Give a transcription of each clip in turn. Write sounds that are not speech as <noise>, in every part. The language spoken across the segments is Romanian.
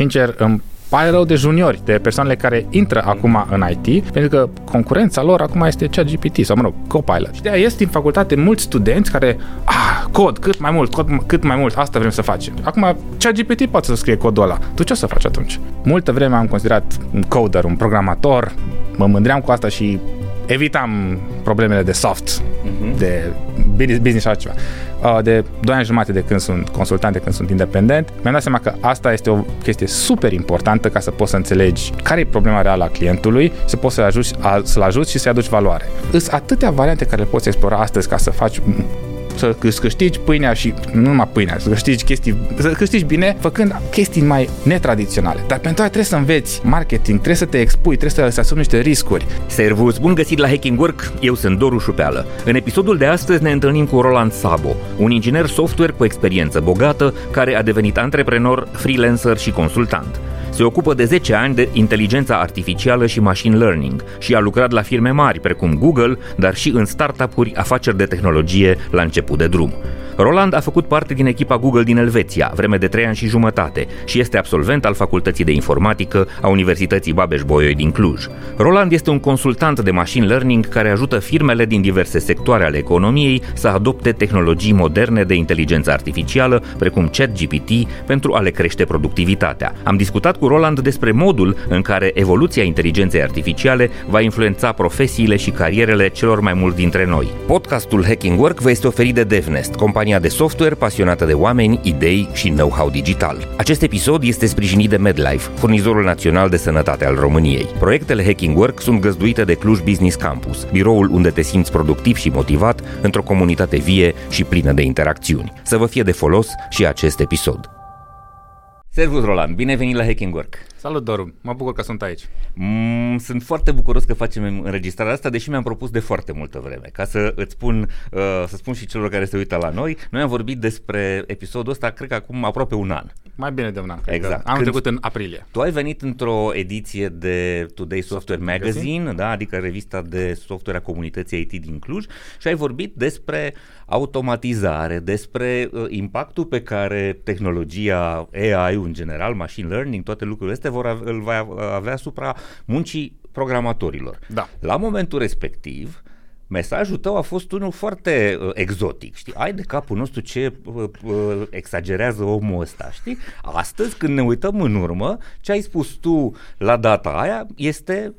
sincer, îmi pare rău de juniori, de persoanele care intră acum în IT, pentru că concurența lor acum este cea GPT sau, mă rog, Copilot. Și de ies din facultate mulți studenți care, ah, cod, cât mai mult, cod, cât mai mult, asta vrem să facem. Acum, cea GPT poate să scrie codul ăla. Tu ce o să faci atunci? Multă vreme am considerat un coder, un programator, mă mândream cu asta și evitam problemele de soft, uh-huh. de business și altceva. Uh, de 2 ani jumate de când sunt consultant, de când sunt independent, mi-am dat seama că asta este o chestie super importantă ca să poți să înțelegi care e problema reală a clientului, să poți să-l ajuți, să-l ajuți și să-i aduci valoare. Sunt atâtea variante care le poți explora astăzi ca să faci să câștigi pâinea și nu numai pâinea, să câștigi chestii, să câștigi bine făcând chestii mai netradiționale. Dar pentru asta trebuie să înveți marketing, trebuie să te expui, trebuie să, să asumi niște riscuri. Servus, bun găsit la Hacking Work, eu sunt Doru Șupeală. În episodul de astăzi ne întâlnim cu Roland Sabo, un inginer software cu experiență bogată care a devenit antreprenor, freelancer și consultant. Se ocupă de 10 ani de inteligența artificială și machine learning și a lucrat la firme mari precum Google, dar și în startup-uri, afaceri de tehnologie la început de drum. Roland a făcut parte din echipa Google din Elveția, vreme de 3 ani și jumătate, și este absolvent al Facultății de Informatică a Universității Babeș-Bolyai din Cluj. Roland este un consultant de machine learning care ajută firmele din diverse sectoare ale economiei să adopte tehnologii moderne de inteligență artificială, precum ChatGPT, pentru a le crește productivitatea. Am discutat cu Roland despre modul în care evoluția inteligenței artificiale va influența profesiile și carierele celor mai mulți dintre noi. Podcastul Hacking Work vă este oferit de DevNest, compania compania de software pasionată de oameni, idei și know-how digital. Acest episod este sprijinit de MedLife, furnizorul național de sănătate al României. Proiectele Hacking Work sunt găzduite de Cluj Business Campus, biroul unde te simți productiv și motivat într-o comunitate vie și plină de interacțiuni. Să vă fie de folos și acest episod. Servus, Roland! Bine venit la Hacking Work! Salut, Doru! Mă bucur că sunt aici. Mm, sunt foarte bucuros că facem înregistrarea asta, deși mi-am propus de foarte multă vreme. Ca să îți spun, uh, să spun și celor care se uită la noi, noi am vorbit despre episodul ăsta, cred că acum aproape un an. Mai bine de un an, cred exact. Am trecut în aprilie. Tu ai venit într-o ediție de Today Software, Software Magazine, Magazine, da, adică revista de software a comunității IT din Cluj și ai vorbit despre automatizare, despre uh, impactul pe care tehnologia AI în general, machine learning, toate lucrurile astea vor ave- îl va avea asupra muncii programatorilor. Da. La momentul respectiv, mesajul tău a fost unul foarte uh, exotic, știi? Ai de capul nostru ce uh, uh, exagerează omul ăsta, știi? Astăzi, când ne uităm în urmă, ce ai spus tu la data aia este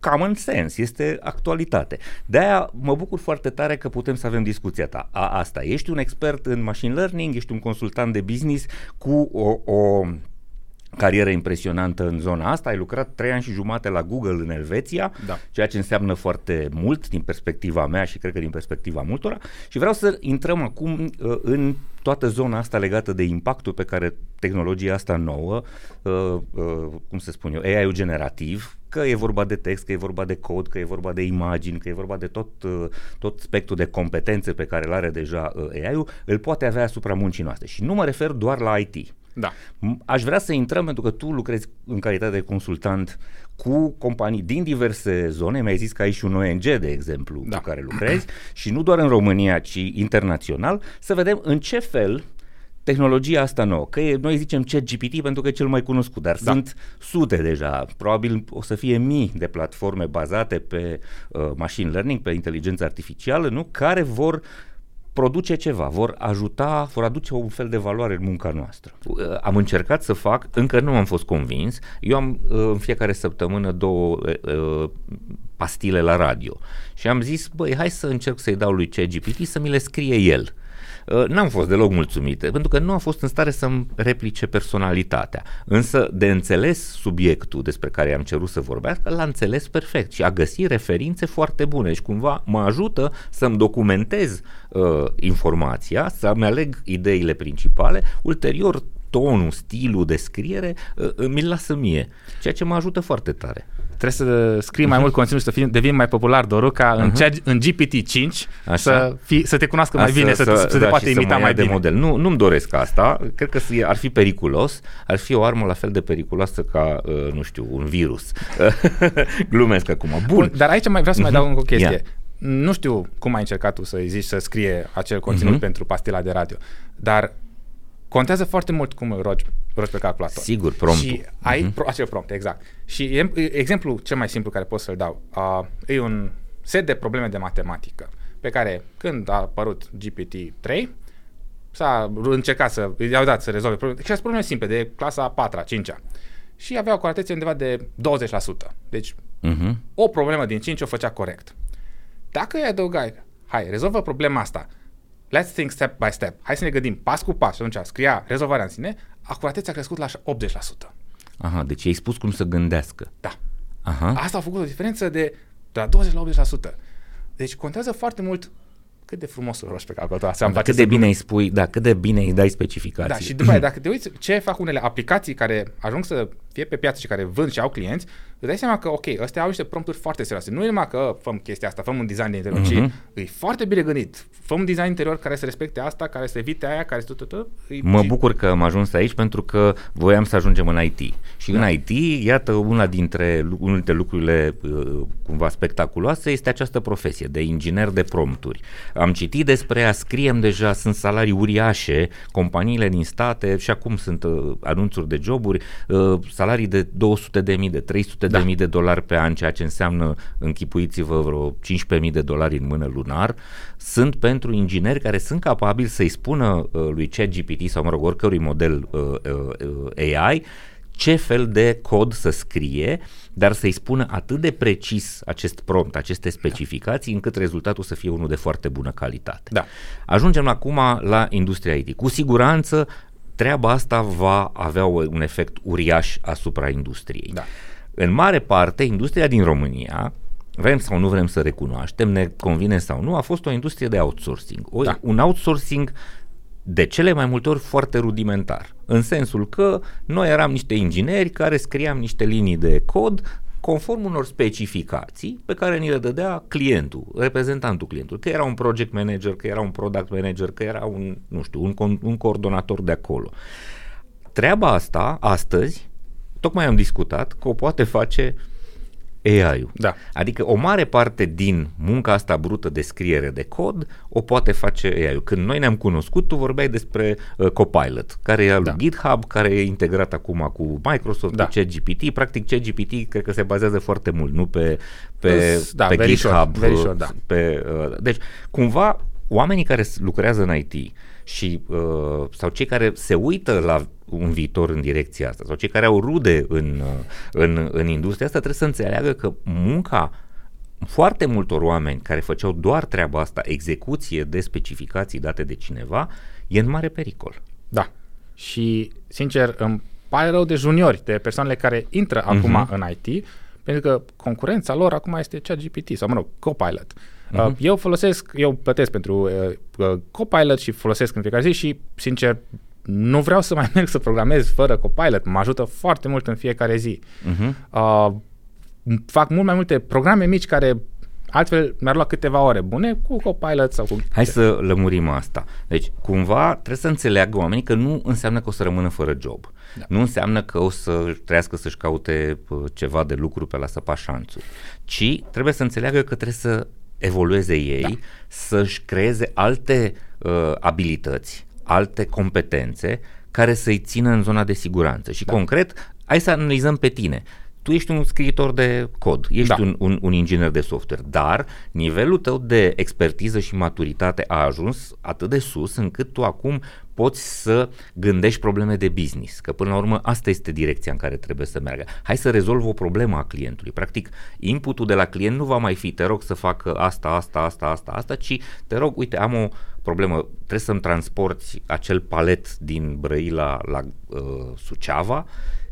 common sense, este actualitate. De-aia mă bucur foarte tare că putem să avem discuția ta. A, asta. Ești un expert în machine learning, ești un consultant de business cu o, o carieră impresionantă în zona asta, ai lucrat trei ani și jumate la Google în Elveția, da. ceea ce înseamnă foarte mult din perspectiva mea și cred că din perspectiva multora și vreau să intrăm acum uh, în toată zona asta legată de impactul pe care tehnologia asta nouă, uh, uh, cum să spun eu, AI-ul generativ, că e vorba de text, că e vorba de cod, că e vorba de imagini, că e vorba de tot, uh, tot spectrul de competențe pe care îl are deja uh, AI-ul, îl poate avea asupra muncii noastre. Și nu mă refer doar la IT. Da. Aș vrea să intrăm pentru că tu lucrezi în calitate de consultant cu companii din diverse zone, mi-ai zis că ai și un ONG, de exemplu, da. cu care lucrezi, <clears throat> și nu doar în România, ci internațional, să vedem în ce fel tehnologia asta nouă, că e, noi zicem GPT pentru că e cel mai cunoscut, dar da. sunt sute deja, probabil o să fie mii de platforme bazate pe uh, machine learning, pe inteligență artificială, nu, care vor produce ceva, vor ajuta, vor aduce un fel de valoare în munca noastră. Uh, am încercat să fac, încă nu am fost convins, eu am uh, în fiecare săptămână două uh, pastile la radio și am zis, băi, hai să încerc să-i dau lui CGPT să mi le scrie el. Uh, n-am fost deloc mulțumite, pentru că nu a fost în stare să-mi replice personalitatea. Însă, de înțeles subiectul despre care am cerut să vorbească, l-a înțeles perfect și a găsit referințe foarte bune și cumva mă ajută să-mi documentez uh, informația, să-mi aleg ideile principale, ulterior tonul, stilul de scriere uh, mi-l lasă mie, ceea ce mă ajută foarte tare trebuie să scrii mai uh-huh. mult conținut și să fii, devin mai popular, Doru, ca uh-huh. în, cea, în GPT-5 să, fi, să te cunoască mai bine, să, să, să, să te da, poate imita mai, mai de bine. model. Nu, nu-mi doresc asta, cred că ar fi periculos, ar fi o armă la fel de periculoasă ca, uh, nu știu, un virus. <laughs> Glumesc acum. Bun. Bun. Dar aici mai vreau să mai dau încă o chestie. Yeah. Nu știu cum ai încercat tu să-i zici să scrie acel conținut uh-huh. pentru pastila de radio, dar contează foarte mult cum îl rogi, rogi pe calculator. Sigur, promptul. Și ai uh-huh. pro, acel prompt, exact. Și e, exemplu cel mai simplu care pot să-l dau uh, e un set de probleme de matematică pe care când a apărut GPT-3 s-a încercat să, i-au dat să rezolve probleme, și probleme simple de clasa a 4 5 și avea o corecție undeva de 20%. Deci uh-huh. o problemă din 5 o făcea corect. Dacă îi adăugai, hai, rezolvă problema asta, let's think step by step, hai să ne gândim pas cu pas și atunci scria rezolvarea în sine, acuratețea a crescut la 80%. Aha, deci ai spus cum să gândească. Da. Aha. Asta a făcut o diferență de, de la 20 la 80%. Deci contează foarte mult cât de frumos roș pe calculator. Asta da, cât de bine îi spui, da, cât de bine îi dai specificații. Da, și după aia, <clears throat> dacă te uiți ce fac unele aplicații care ajung să fie pe piață și care vând și au clienți, îți dai seama că, ok, ăstea au niște prompturi foarte serioase. Nu e numai că făm chestia asta, făm un design de interior, uh-huh. ci mhm. e foarte bine gândit. Făm un design interior care să respecte asta, care să evite aia, care să tot, tot, Mă bucur că am ajuns aici pentru că voiam să ajungem în IT. Și da. în IT, iată, una dintre, unul dintre lucrurile uh, cumva spectaculoase este această profesie de inginer de prompturi. Am citit despre ea, scriem deja, sunt salarii uriașe, companiile din state și acum sunt uh, anunțuri de joburi, uh, salarii de 200 de mii, de 300 da. de mii de dolari pe an, ceea ce înseamnă, închipuiți-vă, vreo 15.000 de dolari în mână lunar, sunt pentru ingineri care sunt capabili să-i spună uh, lui ChatGPT sau, mă rog, oricărui model uh, uh, AI ce fel de cod să scrie, dar să-i spună atât de precis acest prompt, aceste specificații, încât rezultatul să fie unul de foarte bună calitate. Da. Ajungem acum la industria IT. Cu siguranță treaba asta va avea un efect uriaș asupra industriei. Da. În mare parte, industria din România, vrem sau nu vrem să recunoaștem, ne convine sau nu, a fost o industrie de outsourcing. O, da. Un outsourcing de cele mai multe ori foarte rudimentar. În sensul că noi eram niște ingineri care scriam niște linii de cod conform unor specificații pe care ni le dădea clientul, reprezentantul clientului, că era un project manager, că era un product manager, că era un, nu știu, un, un coordonator de acolo. Treaba asta, astăzi, tocmai am discutat că o poate face AI-ul. Da. Adică o mare parte din munca asta brută de scriere de cod o poate face AI-ul. Când noi ne-am cunoscut, tu vorbeai despre uh, Copilot, care e al da. GitHub, care e integrat acum cu Microsoft, da. cu ChatGPT. Practic ChatGPT cred că se bazează foarte mult, nu pe, pe, da, pe very GitHub. Short, very short, da. pe, uh, deci, cumva, oamenii care lucrează în IT și uh, sau cei care se uită la un viitor în direcția asta sau cei care au rude în, uh, în, în industria asta trebuie să înțeleagă că munca foarte multor oameni care făceau doar treaba asta, execuție de specificații date de cineva, e în mare pericol. Da. Și, sincer, îmi pare rău de juniori, de persoanele care intră uh-huh. acum în IT, pentru că concurența lor acum este cea GPT sau, mă rog, Copilot. Uh-huh. Eu folosesc, eu plătesc pentru uh, uh, Copilot și folosesc în fiecare zi și, sincer, nu vreau să mai <laughs> merg să programez fără Copilot. Mă ajută foarte mult în fiecare zi. Uh-huh. Uh, fac mult mai multe programe mici care altfel mi-ar lua câteva ore bune cu Copilot sau cu... Hai să lămurim asta. Deci, cumva, trebuie să înțeleagă oamenii că nu înseamnă că o să rămână fără job. Da. Nu înseamnă că o să trească să-și caute uh, ceva de lucru pe la săpașanțuri. Ci trebuie să înțeleagă că trebuie să evolueze ei, da. să-și creeze alte uh, abilități, alte competențe care să-i țină în zona de siguranță. Și da. concret, hai să analizăm pe tine. Tu ești un scriitor de cod, ești da. un, un, un inginer de software, dar nivelul tău de expertiză și maturitate a ajuns atât de sus încât tu acum poți să gândești probleme de business, că până la urmă asta este direcția în care trebuie să meargă. Hai să rezolv o problemă a clientului. Practic, inputul de la client nu va mai fi te rog să facă asta, asta, asta, asta, asta, ci te rog, uite, am o problemă, trebuie să-mi transporti acel palet din Brăila la uh, Suceava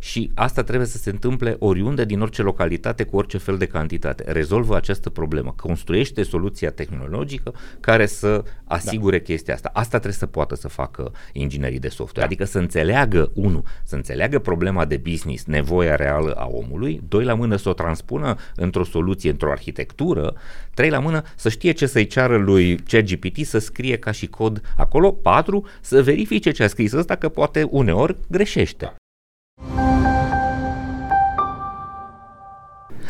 și asta trebuie să se întâmple oriunde din orice localitate cu orice fel de cantitate. Rezolvă această problemă, construiește soluția tehnologică care să asigure da. chestia asta. Asta trebuie să poată să facă inginerii de software, da. adică să înțeleagă, unu, să înțeleagă problema de business, nevoia reală a omului, doi la mână să o transpună într-o soluție, într-o arhitectură, trei la mână să știe ce să-i ceară lui ChatGPT să scrie ca și cod acolo, patru, să verifice ce a scris ăsta că poate uneori greșește.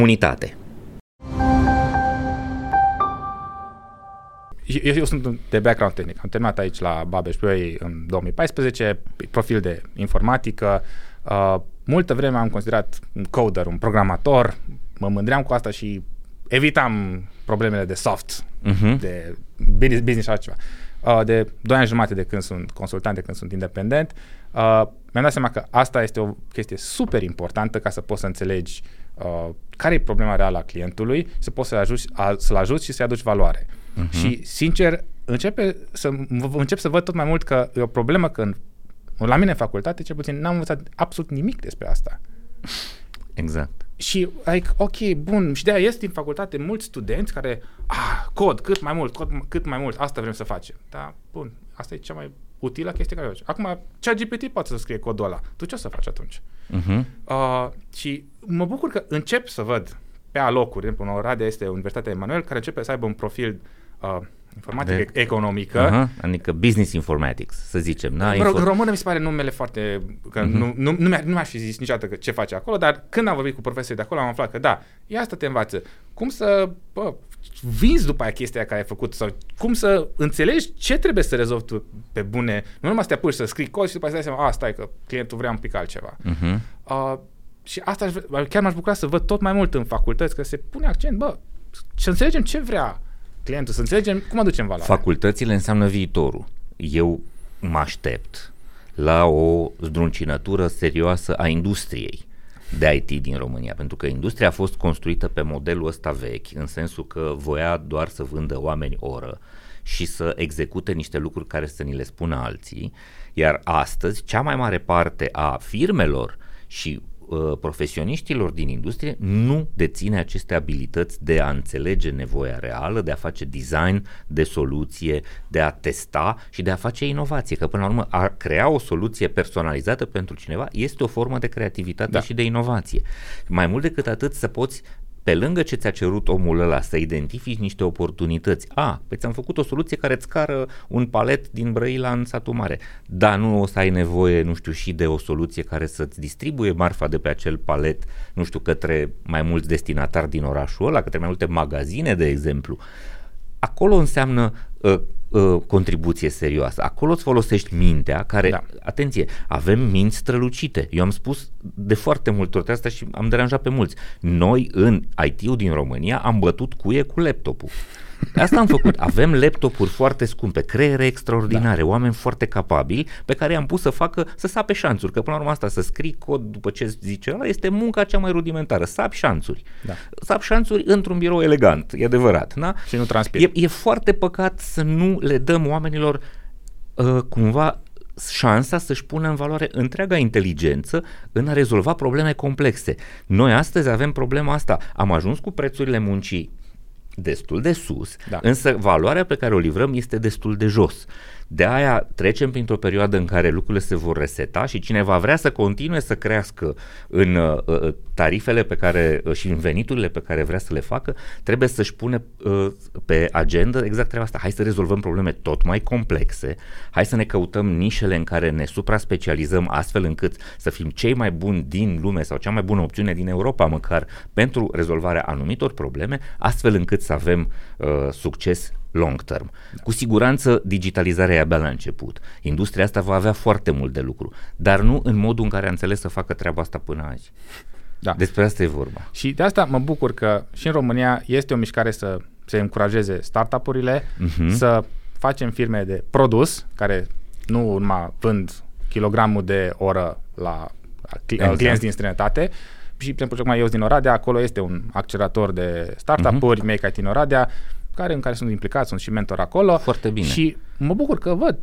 comunitate. Eu, eu sunt de background tehnic. Am terminat aici la Babeș Ploiei în 2014, profil de informatică. Uh, multă vreme am considerat un coder, un programator. Mă mândream cu asta și evitam problemele de soft, uh-huh. de business, business și altceva. Uh, de 2 ani jumate de când sunt consultant, de când sunt independent, uh, mi-am dat seama că asta este o chestie super importantă ca să poți să înțelegi uh, care e problema reală a clientului, să poți să-l ajuți, a, să-l ajuți și să-i aduci valoare. Uh-huh. Și, sincer, începe să, încep să văd tot mai mult că e o problemă că în, la mine în facultate, cel puțin, n-am învățat absolut nimic despre asta. Exact. Și, like, ok, bun, și de aia este în facultate mulți studenți care, ah, cod, cât mai mult, cod, cât mai mult, asta vrem să facem. Da, bun, asta e cea mai utilă chestie care faci. Acum, cea GPT poate să scrie codul ăla. Tu ce o să faci atunci? Uh-huh. Uh, și mă bucur că încep să văd pe alocuri, de exemplu, în Oradea este Universitatea Emanuel, care începe să aibă un profil uh, informatică de, economică. Uh-huh, adică business informatics, să zicem. Da? Mă rog, în română mi se pare numele foarte... Că uh-huh. nu, nu, nu, mi-a, nu mi-aș fi zis niciodată că ce face acolo, dar când am vorbit cu profesorii de acolo am aflat că da, ia asta te învață. Cum să bă, vinzi după aia chestia care ai făcut sau cum să înțelegi ce trebuie să rezolvi tu pe bune. Nu numai să te apuci să scrii cod și după aceea să dai seama, a, stai că clientul vrea un pic altceva. Uh-huh. Uh, și asta chiar m-aș bucura să văd tot mai mult în facultăți, că se pune accent, bă, să înțelegem ce vrea clientul, să înțelegem cum aducem valoare. Facultățile înseamnă viitorul. Eu mă aștept la o zdruncinătură serioasă a industriei de IT din România, pentru că industria a fost construită pe modelul ăsta vechi, în sensul că voia doar să vândă oameni oră și să execute niște lucruri care să ni le spună alții, iar astăzi cea mai mare parte a firmelor și Uh, profesioniștilor din industrie nu deține aceste abilități de a înțelege nevoia reală, de a face design de soluție, de a testa și de a face inovație. Că până la urmă a crea o soluție personalizată pentru cineva este o formă de creativitate da. și de inovație. Mai mult decât atât să poți pe lângă ce ți-a cerut omul ăla să identifici niște oportunități, a, pe ți-am făcut o soluție care îți cară un palet din Brăila în satul mare, dar nu o să ai nevoie, nu știu, și de o soluție care să-ți distribuie marfa de pe acel palet, nu știu, către mai mulți destinatari din orașul ăla, către mai multe magazine, de exemplu. Acolo înseamnă uh, uh, contribuție serioasă. Acolo îți folosești mintea, care, da. atenție, avem minți strălucite. Eu am spus de foarte multe ori asta și am deranjat pe mulți. Noi în IT-ul din România am bătut cuie cu laptopul. Asta am făcut. Avem laptopuri foarte scumpe, creiere extraordinare, da. oameni foarte capabili pe care i-am pus să facă, să sape șanțuri. Că până la urmă asta, să scrii cod după ce zice ăla, este munca cea mai rudimentară. Sap șanțuri. Da. Sap șanțuri într-un birou elegant, e adevărat. Da? Și nu transpir. E, e foarte păcat să nu le dăm oamenilor uh, cumva șansa să-și pună în valoare întreaga inteligență în a rezolva probleme complexe. Noi astăzi avem problema asta. Am ajuns cu prețurile muncii destul de sus, da. însă valoarea pe care o livrăm este destul de jos. De aia trecem printr-o perioadă în care lucrurile se vor reseta și cine va vrea să continue să crească în uh, uh tarifele pe care uh, și în veniturile pe care vrea să le facă, trebuie să-și pune uh, pe agenda exact treaba asta. Hai să rezolvăm probleme tot mai complexe, hai să ne căutăm nișele în care ne supra-specializăm astfel încât să fim cei mai buni din lume sau cea mai bună opțiune din Europa măcar pentru rezolvarea anumitor probleme, astfel încât să avem uh, succes long term. Da. Cu siguranță digitalizarea e abia la început. Industria asta va avea foarte mult de lucru, dar nu în modul în care a înțeles să facă treaba asta până azi. Da. Despre asta e vorba. Și de asta mă bucur că și în România este o mișcare să se încurajeze startup-urile, uh-huh. să facem firme de produs, care nu numai vând kilogramul de oră la exact. clienți din străinătate, și, de exemplu, eu din Oradea, acolo este un accelerator de startup-uri, uh-huh. Make IT în Oradea, care, în care sunt implicați, sunt și mentor acolo. Foarte bine. Și mă bucur că văd.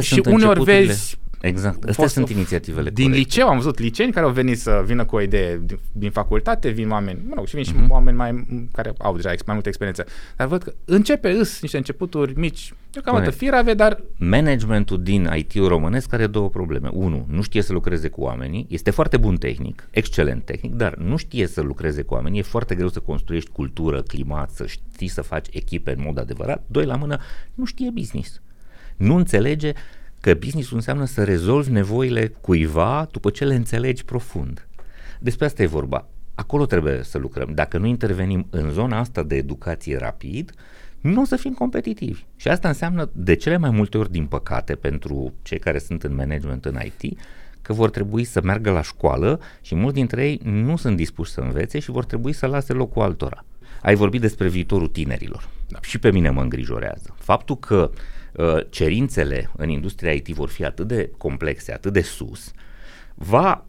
și, și uneori vezi Exact. Astea fost sunt o- inițiativele Din corecte. liceu am văzut liceeni care au venit să vină cu o idee din, din facultate, vin oameni, mă rog, și vin și Mhm. oameni mai care au deja ex- mai multă experiență. Dar văd că începe îs niște începuturi mici, deocamdată Corect. firave, dar Managementul din IT-ul românesc are două probleme. Unu, nu știe să lucreze cu oamenii, este foarte bun tehnic, excelent tehnic, dar nu știe să lucreze cu oamenii, e foarte greu să construiești cultură, climat, să știi să faci echipe în mod adevărat. Doi la mână, nu știe business. Nu înțelege că business înseamnă să rezolvi nevoile cuiva după ce le înțelegi profund. Despre asta e vorba. Acolo trebuie să lucrăm. Dacă nu intervenim în zona asta de educație rapid, nu o să fim competitivi. Și asta înseamnă de cele mai multe ori, din păcate, pentru cei care sunt în management în IT, că vor trebui să meargă la școală și mulți dintre ei nu sunt dispuși să învețe și vor trebui să lase locul altora. Ai vorbit despre viitorul tinerilor. Da. Și pe mine mă îngrijorează. Faptul că uh, cerințele în industria IT vor fi atât de complexe, atât de sus, va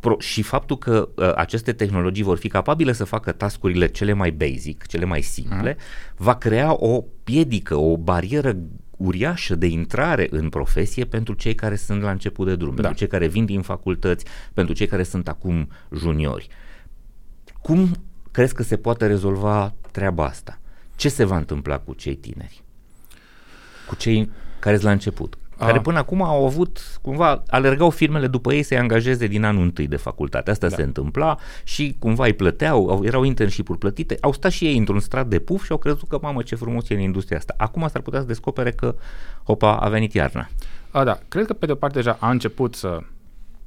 pro- și faptul că uh, aceste tehnologii vor fi capabile să facă tascurile cele mai basic, cele mai simple, va crea o piedică, o barieră uriașă de intrare în profesie pentru cei care sunt la început de drum, da. pentru cei care vin din facultăți, pentru cei care sunt acum juniori. Cum crezi că se poate rezolva treaba asta? Ce se va întâmpla cu cei tineri? Cu cei care sunt la început? Care A. până acum au avut, cumva, alergau firmele după ei să-i angajeze din anul întâi de facultate. Asta da. se întâmpla și cumva îi plăteau, au, erau internship-uri plătite, au stat și ei într-un strat de puf și au crezut că, mamă, ce frumos e în industria asta. Acum s-ar putea să descopere că, hopa, a venit iarna. A, da, cred că pe de o parte deja a început să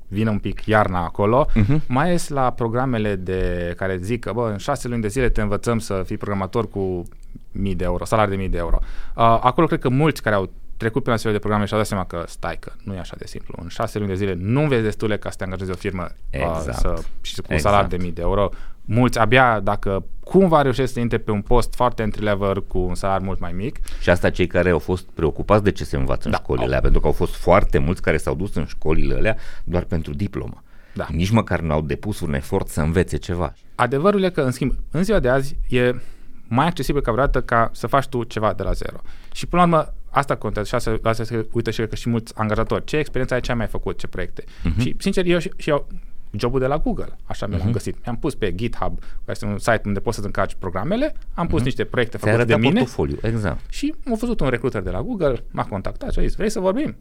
vină un pic iarna acolo, uh-huh. mai ales la programele de care zic că bă, în șase luni de zile te învățăm să fii programator cu mii de euro, salarii de mii de euro. Uh, acolo cred că mulți care au trecut pe astfel de programe și-au dat seama că stai că nu e așa de simplu. În șase luni de zile nu vezi destule ca să te angajezi o firmă Exact. uh, să, și cu un Exact. salariu de mii de euro. Mulți abia dacă cumva reușesc să intre pe un post foarte entry level cu un salariu mult mai mic, Și asta cei care au fost preocupați de ce se învață în Da, școlile au. alea, pentru că au fost foarte mulți care s-au dus în școlile alea doar pentru diplomă. Da. Nici măcar nu au depus un efort să învețe ceva. Adevărul e că, în schimb, în ziua de azi e mai accesibil ca vreodată ca să faci tu ceva de la zero. Și până la urmă, asta contează și asta, asta se uită și cred că și mulți angajatori. Ce experiență ai, ce ai mai făcut, ce proiecte. Uh-huh. Și, sincer, eu și, și eu jobul de la Google, așa mi l-am Mhm. găsit. Mi-am pus pe GitHub, care este un site unde poți să-ți încarci programele, am pus niște proiecte Ți-ai făcute de arătat mine portofoliu, exact. și m-a văzut un recruiter de la Google, m-a contactat și a zis, vrei să vorbim?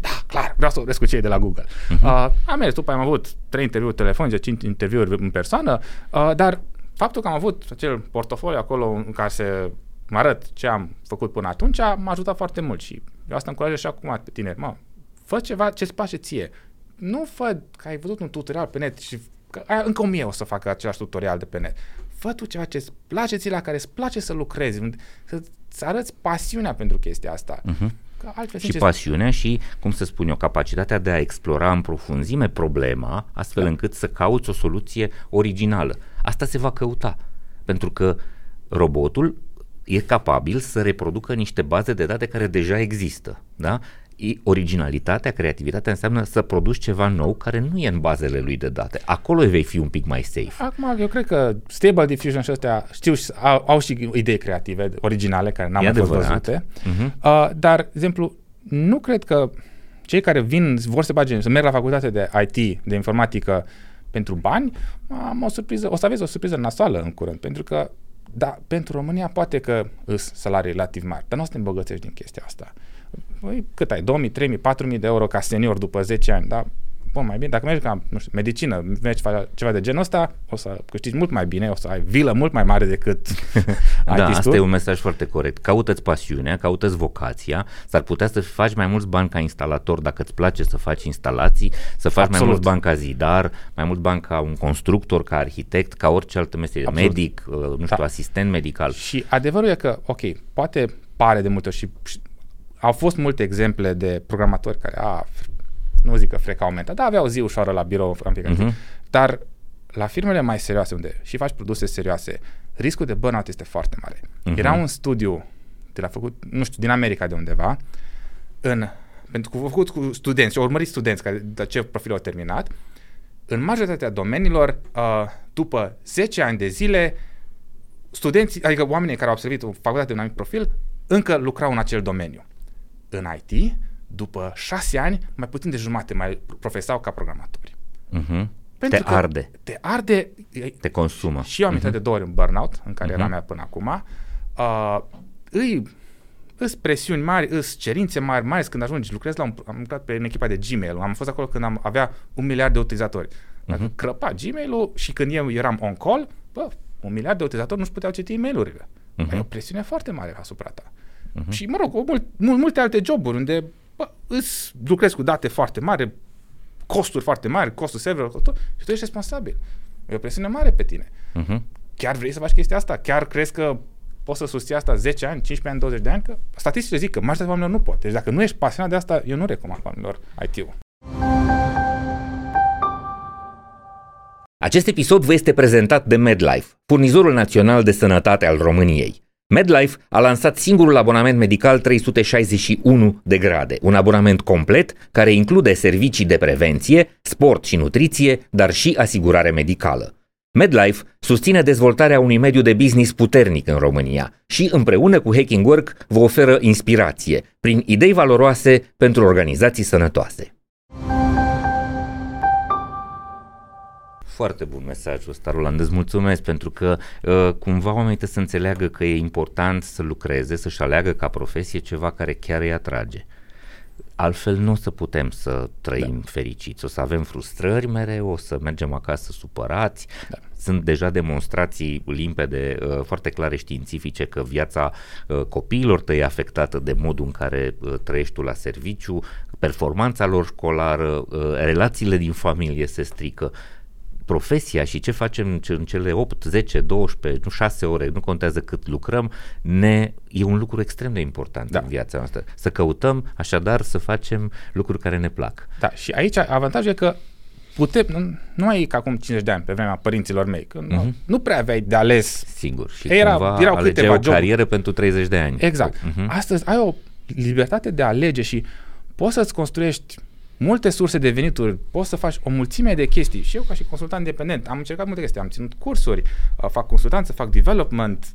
Da, clar, vreau să vorbesc cu cei de la Google. Uh-huh. Uh, am mers, după am avut trei interviuri telefonice, cinci interviuri în persoană, uh, dar faptul că am avut acel portofoliu acolo în care se mă arăt ce am făcut până atunci, m-a ajutat foarte mult și eu asta încurajez și acum pe tineri. Mă, fă ceva ce-ți place ție. Nu fă că ai văzut un tutorial pe net și că aia, încă o mie o să facă același tutorial de pe net. Fă tu ceva ce îți place ție, la care îți place să lucrezi, unde- să-ți arăți pasiunea pentru chestia asta. Uh-huh. Că altfel, Și sincer, pasiunea și, cum să spun eu, capacitatea de a explora în profunzime problema, astfel Da. încât să cauți o soluție originală. Asta se va căuta, pentru că robotul e capabil să reproducă niște baze de date care deja există, da? I- Originalitatea, creativitatea înseamnă să produci ceva nou care nu e în bazele lui de date. Acolo vei fi un pic mai safe. Acum, eu cred că Stable Diffusion și ăstea știu, și- au, au și idei creative, originale, care n-am E mai fost adevărat. văzute. Mhm. Uh, dar, de exemplu, nu cred că cei care vin, vor să bage, să merg la facultate de IT, de informatică, pentru bani, am o surpriză, o să aveți o surpriză nasoală în curând, pentru că, da, pentru România poate că îs salarii relativ mari, dar nu o să te îmbogățești din chestia asta. Păi, cât ai? 2000, 3000, 4000 de euro ca senior după 10 ani, da? Bun, mai bine, dacă mergi ca, nu știu, medicină, mergi fa- ceva de genul ăsta, o să câștigi mult mai bine, o să ai vilă mult mai mare decât <laughs> Da, IT-stul. asta e un mesaj foarte corect. Caută-ți pasiunea, caută-ți vocația, s-ar putea să faci mai mulți bani ca instalator dacă îți place să faci instalații, să faci mai Absolut. mulți bani ca zidar, mai mult bani ca un constructor, ca arhitect, ca orice altă meserie, Absolut. medic, uh, nu știu, Da. asistent medical. Și adevărul e că, ok, poate pare de multe ori și, și au fost multe exemple de programatori care, a, f- nu zic că freca aumentat, dar aveau zi ușoară la birou în fiecare Mhm. zi. Dar la firmele mai serioase, unde și faci produse serioase, riscul de burnout este foarte mare. Mhm. Era un studiu de la făcut, nu știu, din America de undeva, în, pentru că făcut cu studenți, au urmărit studenți care de ce profil au terminat, în majoritatea domeniilor, uh, după 10 ani de zile, studenții, adică oamenii care au absolvit o facultate de un anumit profil, încă lucrau în acel domeniu. În IT, după șase ani, mai puțin de jumate mai profesau ca programatori. Uh-huh. Te arde. Te arde. Te consumă. Și eu am intrat uh-huh. de două ori în burnout, în care uh-huh. eram mea până acum. Uh, îi îs presiuni mari, îs cerințe mari, mai ales când ajungi, lucrez la un, am lucrat pe în echipa de Gmail, am fost acolo când am avea un miliard de utilizatori. Dacă uh-huh. crăpa Gmail-ul și când eu eram on call, bă, un miliard de utilizatori nu-și puteau citi e-mail-urile. Uh-huh. E o presiune foarte mare asupra ta. Uh-huh. Și, mă rog, o mult, mult, multe alte joburi unde bă, îs, lucrezi cu date foarte mari, costuri foarte mari, costul server, tot, și tu ești responsabil. E o presiune mare pe tine. Uh-huh. Chiar vrei să faci chestia asta? Chiar crezi că poți să susții asta 10 ani, 15 ani, 20 de ani? Că statisticile zic că majoritatea oamenilor nu pot. Deci dacă nu ești pasionat de asta, eu nu recomand oamenilor IT-ul. Acest episod vă este prezentat de MedLife, furnizorul național de sănătate al României. MedLife a lansat singurul abonament medical 361 de grade, un abonament complet care include servicii de prevenție, sport și nutriție, dar și asigurare medicală. MedLife susține dezvoltarea unui mediu de business puternic în România și împreună cu Hacking Work vă oferă inspirație prin idei valoroase pentru organizații sănătoase. Foarte bun mesajul ăsta, Roland, îți mulțumesc pentru că uh, cumva oamenii trebuie să înțeleagă că e important să lucreze, să-și aleagă ca profesie ceva care chiar îi atrage. Altfel nu o să putem să trăim da. fericiți, o să avem frustrări mereu, o să mergem acasă supărați. Da. Sunt deja demonstrații limpede, uh, foarte clare științifice că viața uh, copiilor tăi e afectată de modul în care uh, trăiești tu la serviciu, performanța lor școlară, relațiile din familie se strică profesia și ce facem în cele 8, 10, 12, nu 6 ore, nu contează cât lucrăm, ne, e un lucru extrem de important da. în viața noastră. Să căutăm, așadar, să facem lucruri care ne plac. Da, și aici avantajul e că putem, nu, nu mai e ca acum 50 de ani, pe vremea părinților mei, că nu, uh-huh. nu prea aveai de ales. Singur. Și Era, cumva erau câteva o carieră pentru 30 de ani. Exact. Uh-huh. Astăzi ai o libertate de a alege și poți să-ți construiești multe surse de venituri, poți să faci o mulțime de chestii. Și eu, ca și consultant independent, am încercat multe chestii, am ținut cursuri, uh, fac consultanță, fac development.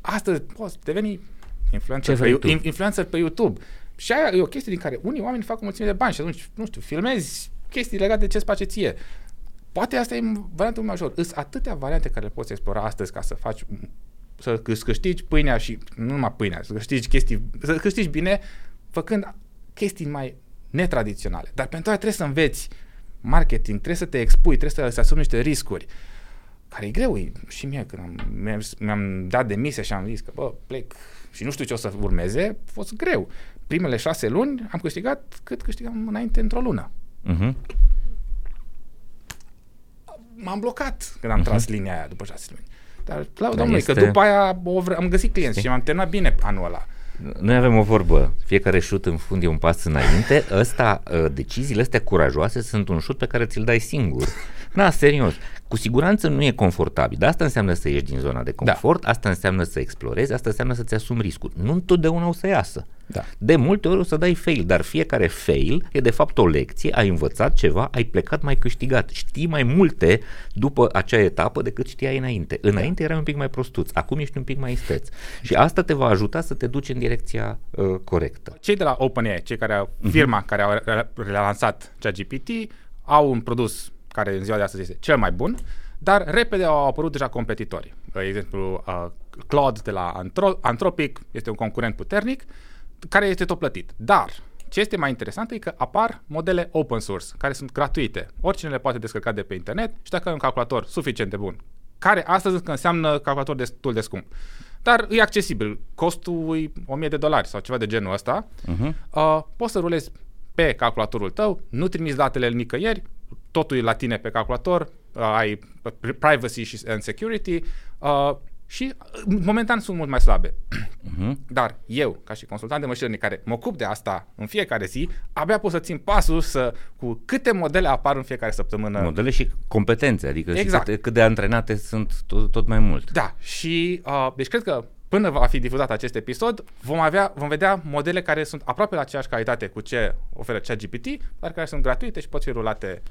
Astăzi poți deveni influencer pe, influencer pe YouTube. Și aia e o chestie din care unii oameni fac o mulțime de bani și atunci, nu știu, filmezi chestii legate de ce-ți place ție. Poate asta e variantul major. Sunt atâtea variante care le poți explora astăzi ca să faci să câștigi pâinea și nu numai pâinea, să câștigi chestii, să câștigi bine făcând chestii mai netradiționale. Dar pentru aia trebuie să înveți marketing, trebuie să te expui, trebuie să, să asumi niște riscuri. Care e greu, e, și mie când am, mi-am, mi-am dat demisia și am zis că bă, plec și nu știu ce o să urmeze, a fost greu. Primele șase luni am câștigat cât câștigam înainte într-o lună. Uh-huh. M-am blocat când am uh-huh. tras linia aia după șase luni. Dar, la domnule, este... că după aia am găsit clienți Știi? și m-am terminat bine anul ăla. Noi avem o vorbă, fiecare șut în fund e un pas înainte, ăsta, ă, deciziile astea curajoase sunt un șut pe care ți-l dai singur. Na, serios. Cu siguranță nu e confortabil, dar asta înseamnă să ieși din zona de confort, da. asta înseamnă să explorezi, asta înseamnă să-ți asumi riscul. Nu întotdeauna o să iasă. Da. De multe ori o să dai fail, dar fiecare fail e de fapt o lecție, ai învățat ceva, ai plecat mai câștigat, știi mai multe după acea etapă decât știai înainte. Înainte da. erai un pic mai prostuț, acum ești un pic mai isteț. Și asta te va ajuta să te duci în direcția uh, corectă. Cei de la OpenAI, cei care au, mhm. firma uh-huh. care au relansat ChatGPT, au un produs care în ziua de astăzi este cel mai bun, dar repede au apărut deja competitori. De exemplu, uh, Claude de la Antro- Anthropic este un concurent puternic care este tot plătit. Dar ce este mai interesant e că apar modele open source, care sunt gratuite. Oricine le poate descărca de pe internet și dacă ai un calculator suficient de bun, care astăzi înseamnă calculator destul de scump. Dar e accesibil. Costul e 1000 de dolari sau ceva de genul ăsta. Uh-huh. Uh, poți să rulezi pe calculatorul tău, nu trimiți datele nicăieri, totul e la tine pe calculator, uh, ai privacy și and security uh, și uh, momentan sunt mult mai slabe. Uh-huh. <clears throat> Dar eu, ca și consultant de machine care mă ocup de asta în fiecare zi, abia pot să țin pasul să, cu câte modele apar în fiecare săptămână. Modele și competențe, adică exact. și cât, cât de antrenate sunt tot, tot mai mult. Da, și uh, deci cred că până va fi difuzat acest episod, vom, avea, vom vedea modele care sunt aproape la aceeași calitate cu ce oferă ChatGPT, dar care sunt gratuite și pot fi rulate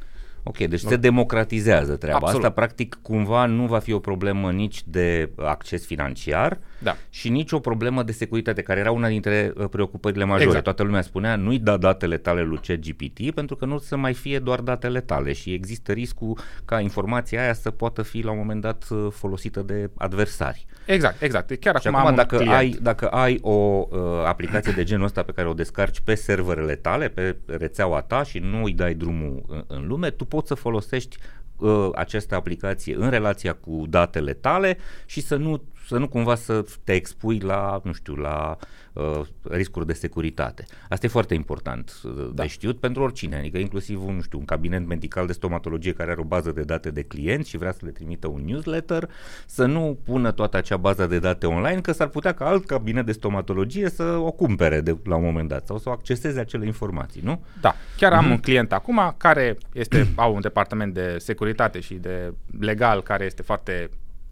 Ok, deci nu. se democratizează treaba Absolut. asta. Practic, cumva nu va fi o problemă nici de acces financiar, Da. și nicio problemă de securitate, care era una dintre uh, preocupările majore. Exact. Toată lumea spunea, nu-i da datele tale lui ChatGPT pentru că nu să mai fie doar datele tale și există riscul ca informația aia să poată fi la un moment dat uh, folosită de adversari. Exact, exact. Chiar Și acum, acum, am un dacă client. ai, dacă ai o uh, aplicație de genul ăsta pe care o descarci pe serverele tale, pe rețeaua ta și nu îi dai drumul în, în lume, tu poți să folosești uh, această aplicație în relația cu datele tale și să nu, să nu cumva să te expui la, nu știu, la uh, riscuri de securitate. Asta e foarte important uh, Da. de știut pentru oricine, adică inclusiv un, nu știu, un cabinet medical de stomatologie care are o bază de date de clienți și vrea să le trimită un newsletter, să nu pună toată acea bază de date online, că s-ar putea ca alt cabinet de stomatologie să o cumpere de, la un moment dat sau să o acceseze acele informații, nu? Da, chiar Mhm. am un client acum care este, au un departament de securitate și de legal care este foarte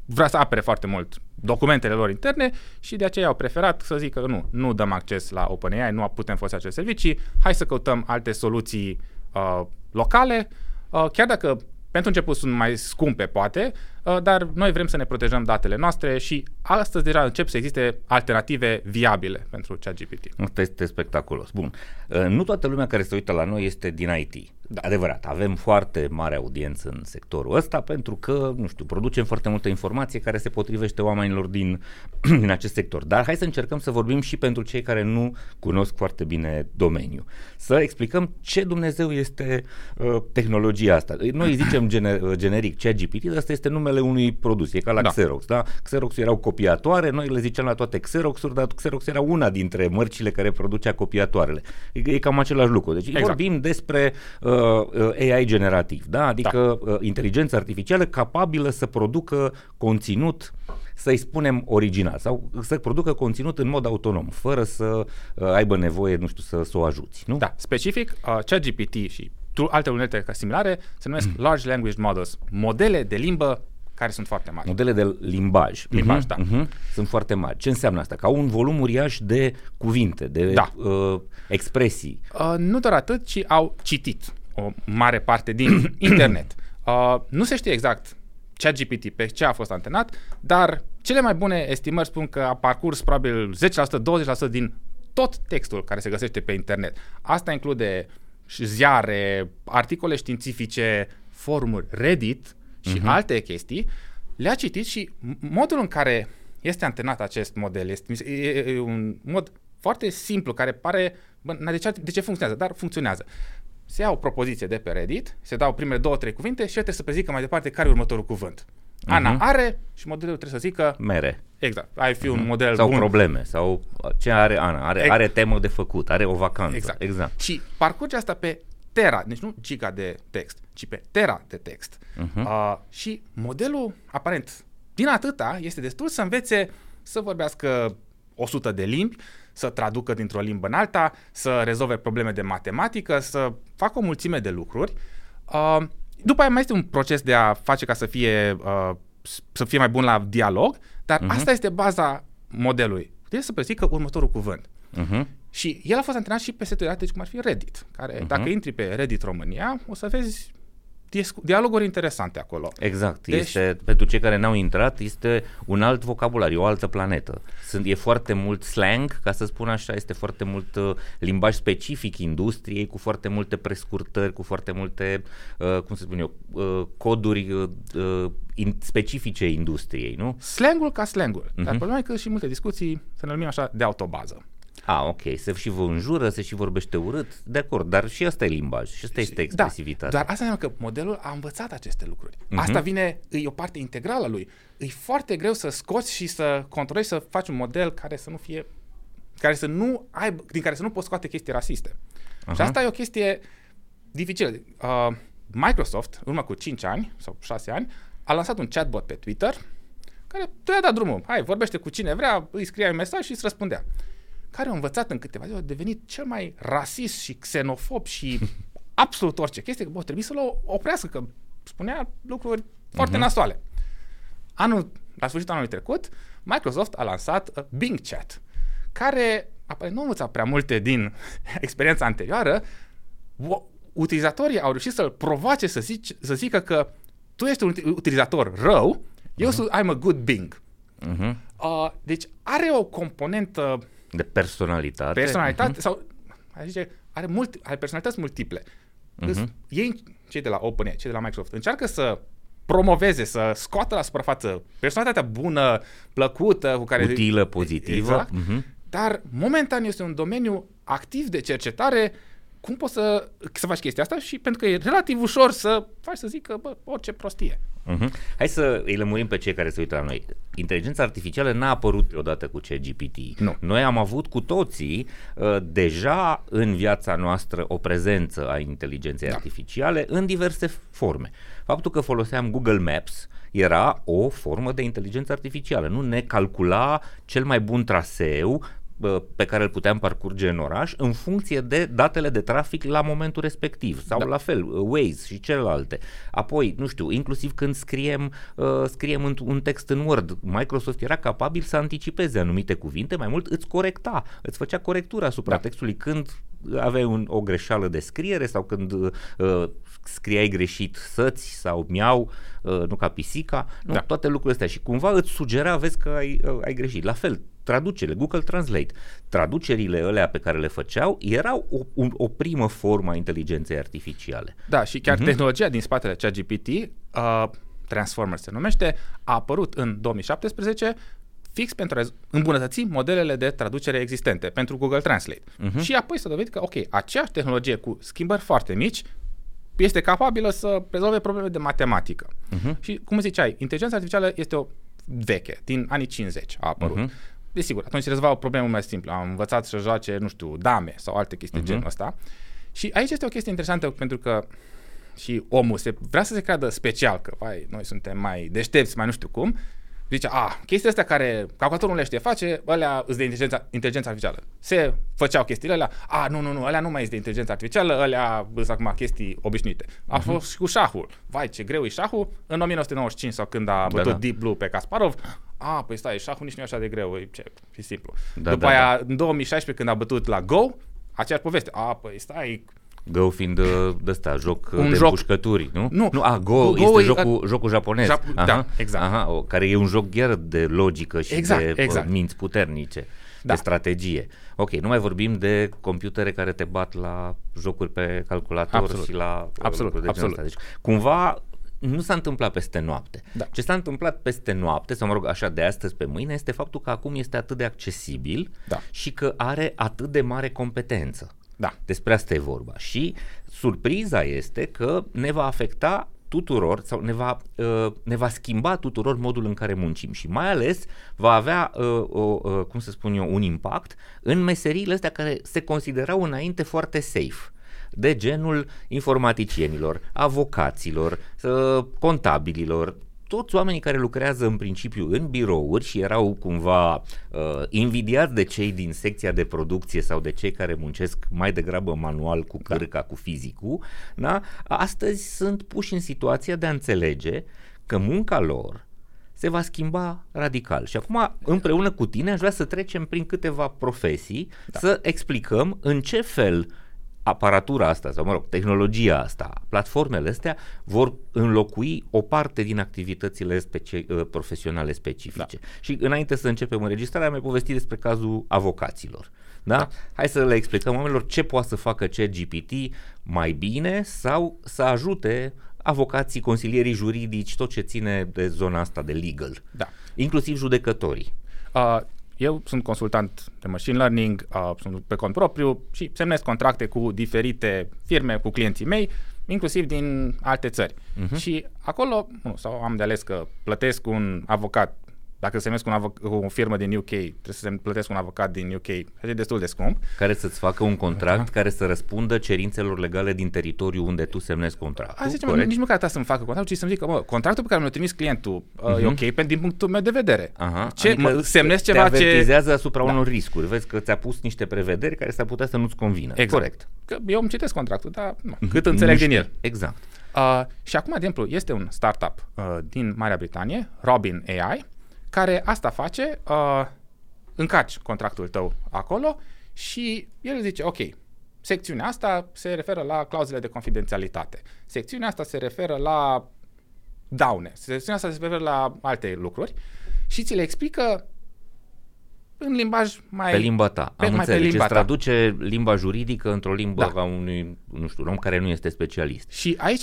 vrea să apere foarte mult documentele lor interne și de aceea au preferat să zică nu, nu dăm acces la OpenAI, nu putem folosi aceste servicii, hai să căutăm alte soluții uh, locale, uh, chiar dacă pentru început sunt mai scumpe, poate, uh, dar noi vrem să ne protejăm datele noastre și astăzi deja încep să existe alternative viabile pentru ChatGPT. Asta este spectaculos. Bun. Uh, Nu toată lumea care se uită la noi este din IT. Da. Adevărat, avem foarte mare audiență în sectorul ăsta pentru că, nu știu, producem foarte multă informație care se potrivește oamenilor din, <clears throat> din acest sector. Dar hai să încercăm să vorbim și pentru cei care nu cunosc foarte bine domeniul. Să explicăm ce Dumnezeu este uh, tehnologia asta. Noi îi zicem gener, uh, generic ChatGPT, dar asta este numele unui produs, e ca la Da. Xerox. Da? Xerox erau copiatoare, noi le ziceam la toate Xerox-uri, dar Xerox era una dintre mărcile care producea copiatoarele. E, e cam același lucru. Deci Exact. vorbim despre uh, uh, AI generativ, da? adică da. Uh, inteligență artificială capabilă să producă conținut să-i spunem original sau să producă conținut în mod autonom, fără să uh, aibă nevoie, nu știu, să, să o ajuți, nu? Da, specific, uh, ChatGPT și tu- alte unelte ca similare se numesc Large Language Models, modele de limbă care sunt foarte mari. Modele de limbaj. Limbaj, Mhm, da. mhm. Sunt foarte mari. Ce înseamnă asta? Că au un volum uriaș de cuvinte, de Da. uh, expresii. Uh, nu doar atât, ci au citit o mare parte din <coughs> internet. Uh, nu se știe exact ChatGPT pe ce a fost antenat, dar cele mai bune estimări spun că a parcurs probabil 10%, 20% din tot textul care se găsește pe internet. Asta include și ziare, articole științifice, forumuri, Reddit și uh-huh. alte chestii. Le-a citit și m- modul în care este antenat acest model este e, e, e un mod foarte simplu care pare, bă, n-are de ce, de ce funcționează, dar funcționează. Se ia o propoziție de pe Reddit, se dau primele două, trei cuvinte și el trebuie să prezică mai departe care e următorul cuvânt. Ana Mhm. are și modelul trebuie să zică Mere. exact, ai fi un model Sau bun. probleme. Sau ce are Ana? Are, Ex- are temă de făcut. Are o vacanță. Exact. exact. Și parcurge asta pe tera, deci nu giga de text, ci pe tera de text. Mhm. Uh, și modelul, aparent, din atâta, este destul să învețe să vorbească 100 de limbi, să traducă dintr-o limbă în alta, să rezolve probleme de matematică, să facă o mulțime de lucruri. Uh, după aia mai este un proces de a face ca să fie, uh, să fie mai bun la dialog, dar Mhm. asta este baza modelului. Trebuie să prezică următorul cuvânt. Uh-huh. Și el a fost antrenat și pe seturi date cum ar fi Reddit, care Mhm. dacă intri pe Reddit România, o să vezi discu- dialoguri interesante acolo. Exact. Deci- Este, pentru cei care n-au intrat, este un alt vocabular, e o altă planetă. Sunt, e foarte mult slang, ca să spun așa, este foarte mult uh, limbaj specific industriei, cu foarte multe prescurtări, cu foarte multe, uh, cum să spun eu, uh, coduri uh, uh, in, specifice industriei, nu? Slangul ca slangul. Dar Mhm. problema e că și multe discuții, să ne numim așa, de autobază. Ah, ok, se și vă înjură, se și vorbește urât, de acord, dar și asta e limbaj, și asta este expresivitate. Da, dar asta înseamnă că modelul a învățat aceste lucruri. Mhm. Asta vine, e o parte integrală a lui. E foarte greu să scoți și să controlezi, să faci un model care să nu fie, care să nu aibă, din care să nu poți scoate chestii rasiste. Aha. Și asta e o chestie dificilă. Uh, Microsoft, în urmă cu 5 ani sau 6 ani, a lansat un chatbot pe Twitter care tu i-a dat drumul. Hai, vorbește cu cine vrea, îi scria un mesaj și îți răspundea. Care a învățat în câteva zile, a devenit cel mai rasist și xenofob și <laughs> absolut orice chestie, că bă, trebuie să-l oprească, că spunea lucruri foarte Mhm. nasoale. Anul, la sfârșitul anului trecut, Microsoft a lansat uh, Bing Chat, care apare nu a învățat prea multe din <laughs> experiența anterioară, o- utilizatorii au reușit să-l provoace să, zici, să zică că tu ești un uti- utilizator rău, eu sunt I'm a good Bing. Uh-huh. Uh, deci are o componentă de personalitate, personalitate uh-huh. sau aș zice, are, mult, are personalități multiple. Uh-huh. Ei, cei de la OpenAI, cei de la Microsoft, încearcă să promoveze, să scoată la suprafață personalitatea bună, plăcută, cu care... Utilă, pozitivă. Exact. Uh-huh. Dar momentan este un domeniu activ de cercetare cum poți să, să faci chestia asta și pentru că e relativ ușor să faci să zică, bă, orice prostie. Uh-huh. Hai să îi lămurim pe cei care se uită la noi. Inteligența artificială n-a apărut odată cu CGPT. Nu. Noi am avut cu toții uh, deja în viața noastră o prezență a inteligenței da. artificiale în diverse forme. Faptul că foloseam Google Maps era o formă de inteligență artificială. Nu ne calcula cel mai bun traseu pe care îl puteam parcurge în oraș în funcție de datele de trafic la momentul respectiv sau da. la fel Waze și celelalte. Apoi, nu știu, inclusiv când scriem, uh, scriem un text în Word, Microsoft era capabil să anticipeze anumite cuvinte, mai mult îți corecta, îți făcea corectura asupra da. textului când aveai un, o greșeală de scriere sau când uh, scriai greșit săți sau miau, uh, nu ca pisica, nu, da. toate lucrurile astea și cumva îți sugera, vezi că ai, uh, ai greșit. La fel, traducere, Google Translate. Traducerile alea pe care le făceau erau o, un, o primă formă a inteligenței artificiale. Da, și chiar uh-huh. tehnologia din spatele ChatGPT, uh, Transformers se numește, a apărut în 2017 fix pentru a îmbunătăți modelele de traducere existente pentru Google Translate. Uh-huh. Și apoi să dovedit că, ok, aceeași tehnologie cu schimbări foarte mici este capabilă să rezolve probleme de matematică. Uh-huh. Și, cum ziceai, inteligența artificială este o veche, din anii 50 a apărut. Uh-huh. Desigur, atunci se rezolva o problemă mai simplă. Am învățat să joace, nu știu, dame sau alte chestii uh-huh. genul ăsta. Și aici este o chestie interesantă pentru că și omul se, vrea să se creadă special, că vai, noi suntem mai deștepți, mai nu știu cum, zice, a, chestia astea care calculatorul nu le știe face, alea îți de inteligența, inteligența artificială. Se făceau chestiile alea, a, nu, nu, nu, alea nu mai este de inteligența artificială, alea sunt acum chestii obișnuite. A uh-huh. fost și cu șahul. Vai, ce greu e șahul. În 1995 sau când a da, bătut da, da. Deep Blue pe Kasparov, a, păi stai, șahul nici nu e așa de greu, e, ce, e simplu. Da, După da, aia, da. în 2016, când a bătut la Go, aceeași poveste. A, păi stai, Go fiind uh, de ăsta, joc un de joc. pușcături, nu? Nu, nu a, Go, Go este jocul, a... jocul japonez. Jap- aha, da, exact. Aha, o, care e un joc chiar de logică și exact, de uh, exact. minți puternice, da. de strategie. Ok, nu mai vorbim de computere care te bat la jocuri pe calculator absolut. și la absolut, de absolut. Deci, cumva nu s-a întâmplat peste noapte. Da. Ce s-a întâmplat peste noapte, sau mă rog așa de astăzi pe mâine, este faptul că acum este atât de accesibil da. și că are atât de mare competență. Da. Despre asta e vorba. Și surpriza este că ne va afecta tuturor sau ne va, uh, ne va schimba tuturor modul în care muncim și mai ales va avea, uh, uh, uh, cum să spun eu, un impact în meseriile astea care se considerau înainte foarte safe de genul informaticienilor, avocaților, uh, contabililor, toți oamenii care lucrează în principiu în birouri și erau cumva uh, invidiați de cei din secția de producție sau de cei care muncesc mai degrabă manual cu da. cârca, da. cu fizicul, da? astăzi sunt puși în situația de a înțelege că munca lor se va schimba radical. Și acum, împreună cu tine, aș vrea să trecem prin câteva profesii, da. să explicăm în ce fel uh, aparatura asta, sau mă rog, tehnologia asta, platformele astea vor înlocui o parte din activitățile speci- uh, profesionale specifice. Da. Și înainte să începem înregistrarea, mi-ai povestit despre cazul avocaților. Da? da? Hai să le explicăm oamenilor ce poate să facă ChatGPT mai bine sau să ajute avocații, consilierii juridici, tot ce ține de zona asta de legal. Da. Inclusiv judecătorii. Uh, eu sunt consultant de machine learning, uh, sunt pe cont propriu și semnez contracte cu diferite firme, cu clienții mei, inclusiv din alte țări. Uh-huh. Și acolo, nu, sau am de ales că plătesc un avocat dacă semnesc un avoc- cu o firmă din UK, trebuie să plătesc un avocat din UK, e destul de scump. Care să-ți facă un contract uh-huh. care să răspundă cerințelor legale din teritoriu unde tu semnezi contractul. Hai zicem, nici măcar ta să-mi facă contractul, ci să-mi zică, mă, contractul pe care mi-l trimis clientul uh, uh-huh. e ok pe, din punctul meu de vedere. Uh-huh. Ce, adică mă, semnezi te ceva avertizează ce... asupra da. unor riscuri. Vezi că ți-a pus niște prevederi care s-ar putea să nu-ți convină. Exact. Corect. Că eu îmi citesc contractul, dar nu, uh-huh. cât înțeleg din el. Exact. Uh, și acum, de exemplu, este un startup uh, din Marea Britanie, Robin AI, care asta face, uh, încarci contractul tău acolo și el zice, ok, secțiunea asta se referă la clauzele de confidențialitate, secțiunea asta se referă la daune, secțiunea asta se referă la alte lucruri și ți le explică în limbaj mai... Pe limba ta. Pe- Am mai pe înțeles. limba Îți ta. traduce limba juridică într-o limbă Da. a unui, nu știu, un om care nu este specialist. Și aici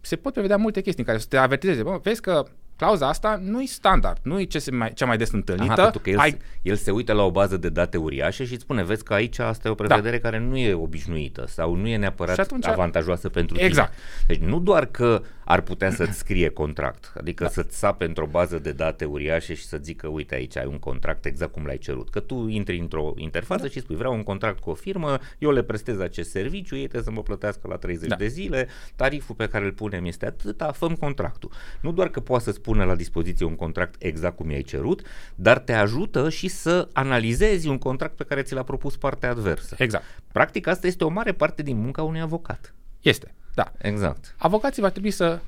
se pot prevedea multe chestii în care să te avertizeze. Bă, vezi că clauza asta nu e standard, nu e ce se mai, cea mai des întâlnită. Aha, pentru că el, Ai, Ai... el se uită la o bază de date uriașă și îți spune, vezi că aici asta e o prevedere care nu e obișnuită sau nu e neapărat Și atunci- avantajoasă pentru Exact. tine. Deci nu doar că ar putea să-ți scrie contract, adică da. să-ți sape într-o bază de date uriașe și să zică, uite aici ai un contract exact cum l-ai cerut. Că tu intri într-o interfață da. și spui, vreau un contract cu o firmă, eu le prestez acest serviciu, ei trebuie să mă plătească la 30 Da. de zile, tariful pe care îl punem este atâta, făm contractul. Nu doar că poate să-ți pună la dispoziție un contract exact cum i-ai cerut, dar te ajută și să analizezi un contract pe care ți l-a propus partea adversă. exact. Practic asta este o mare parte din munca unui avocat. Este, da. Exact. Avocații va trebui să,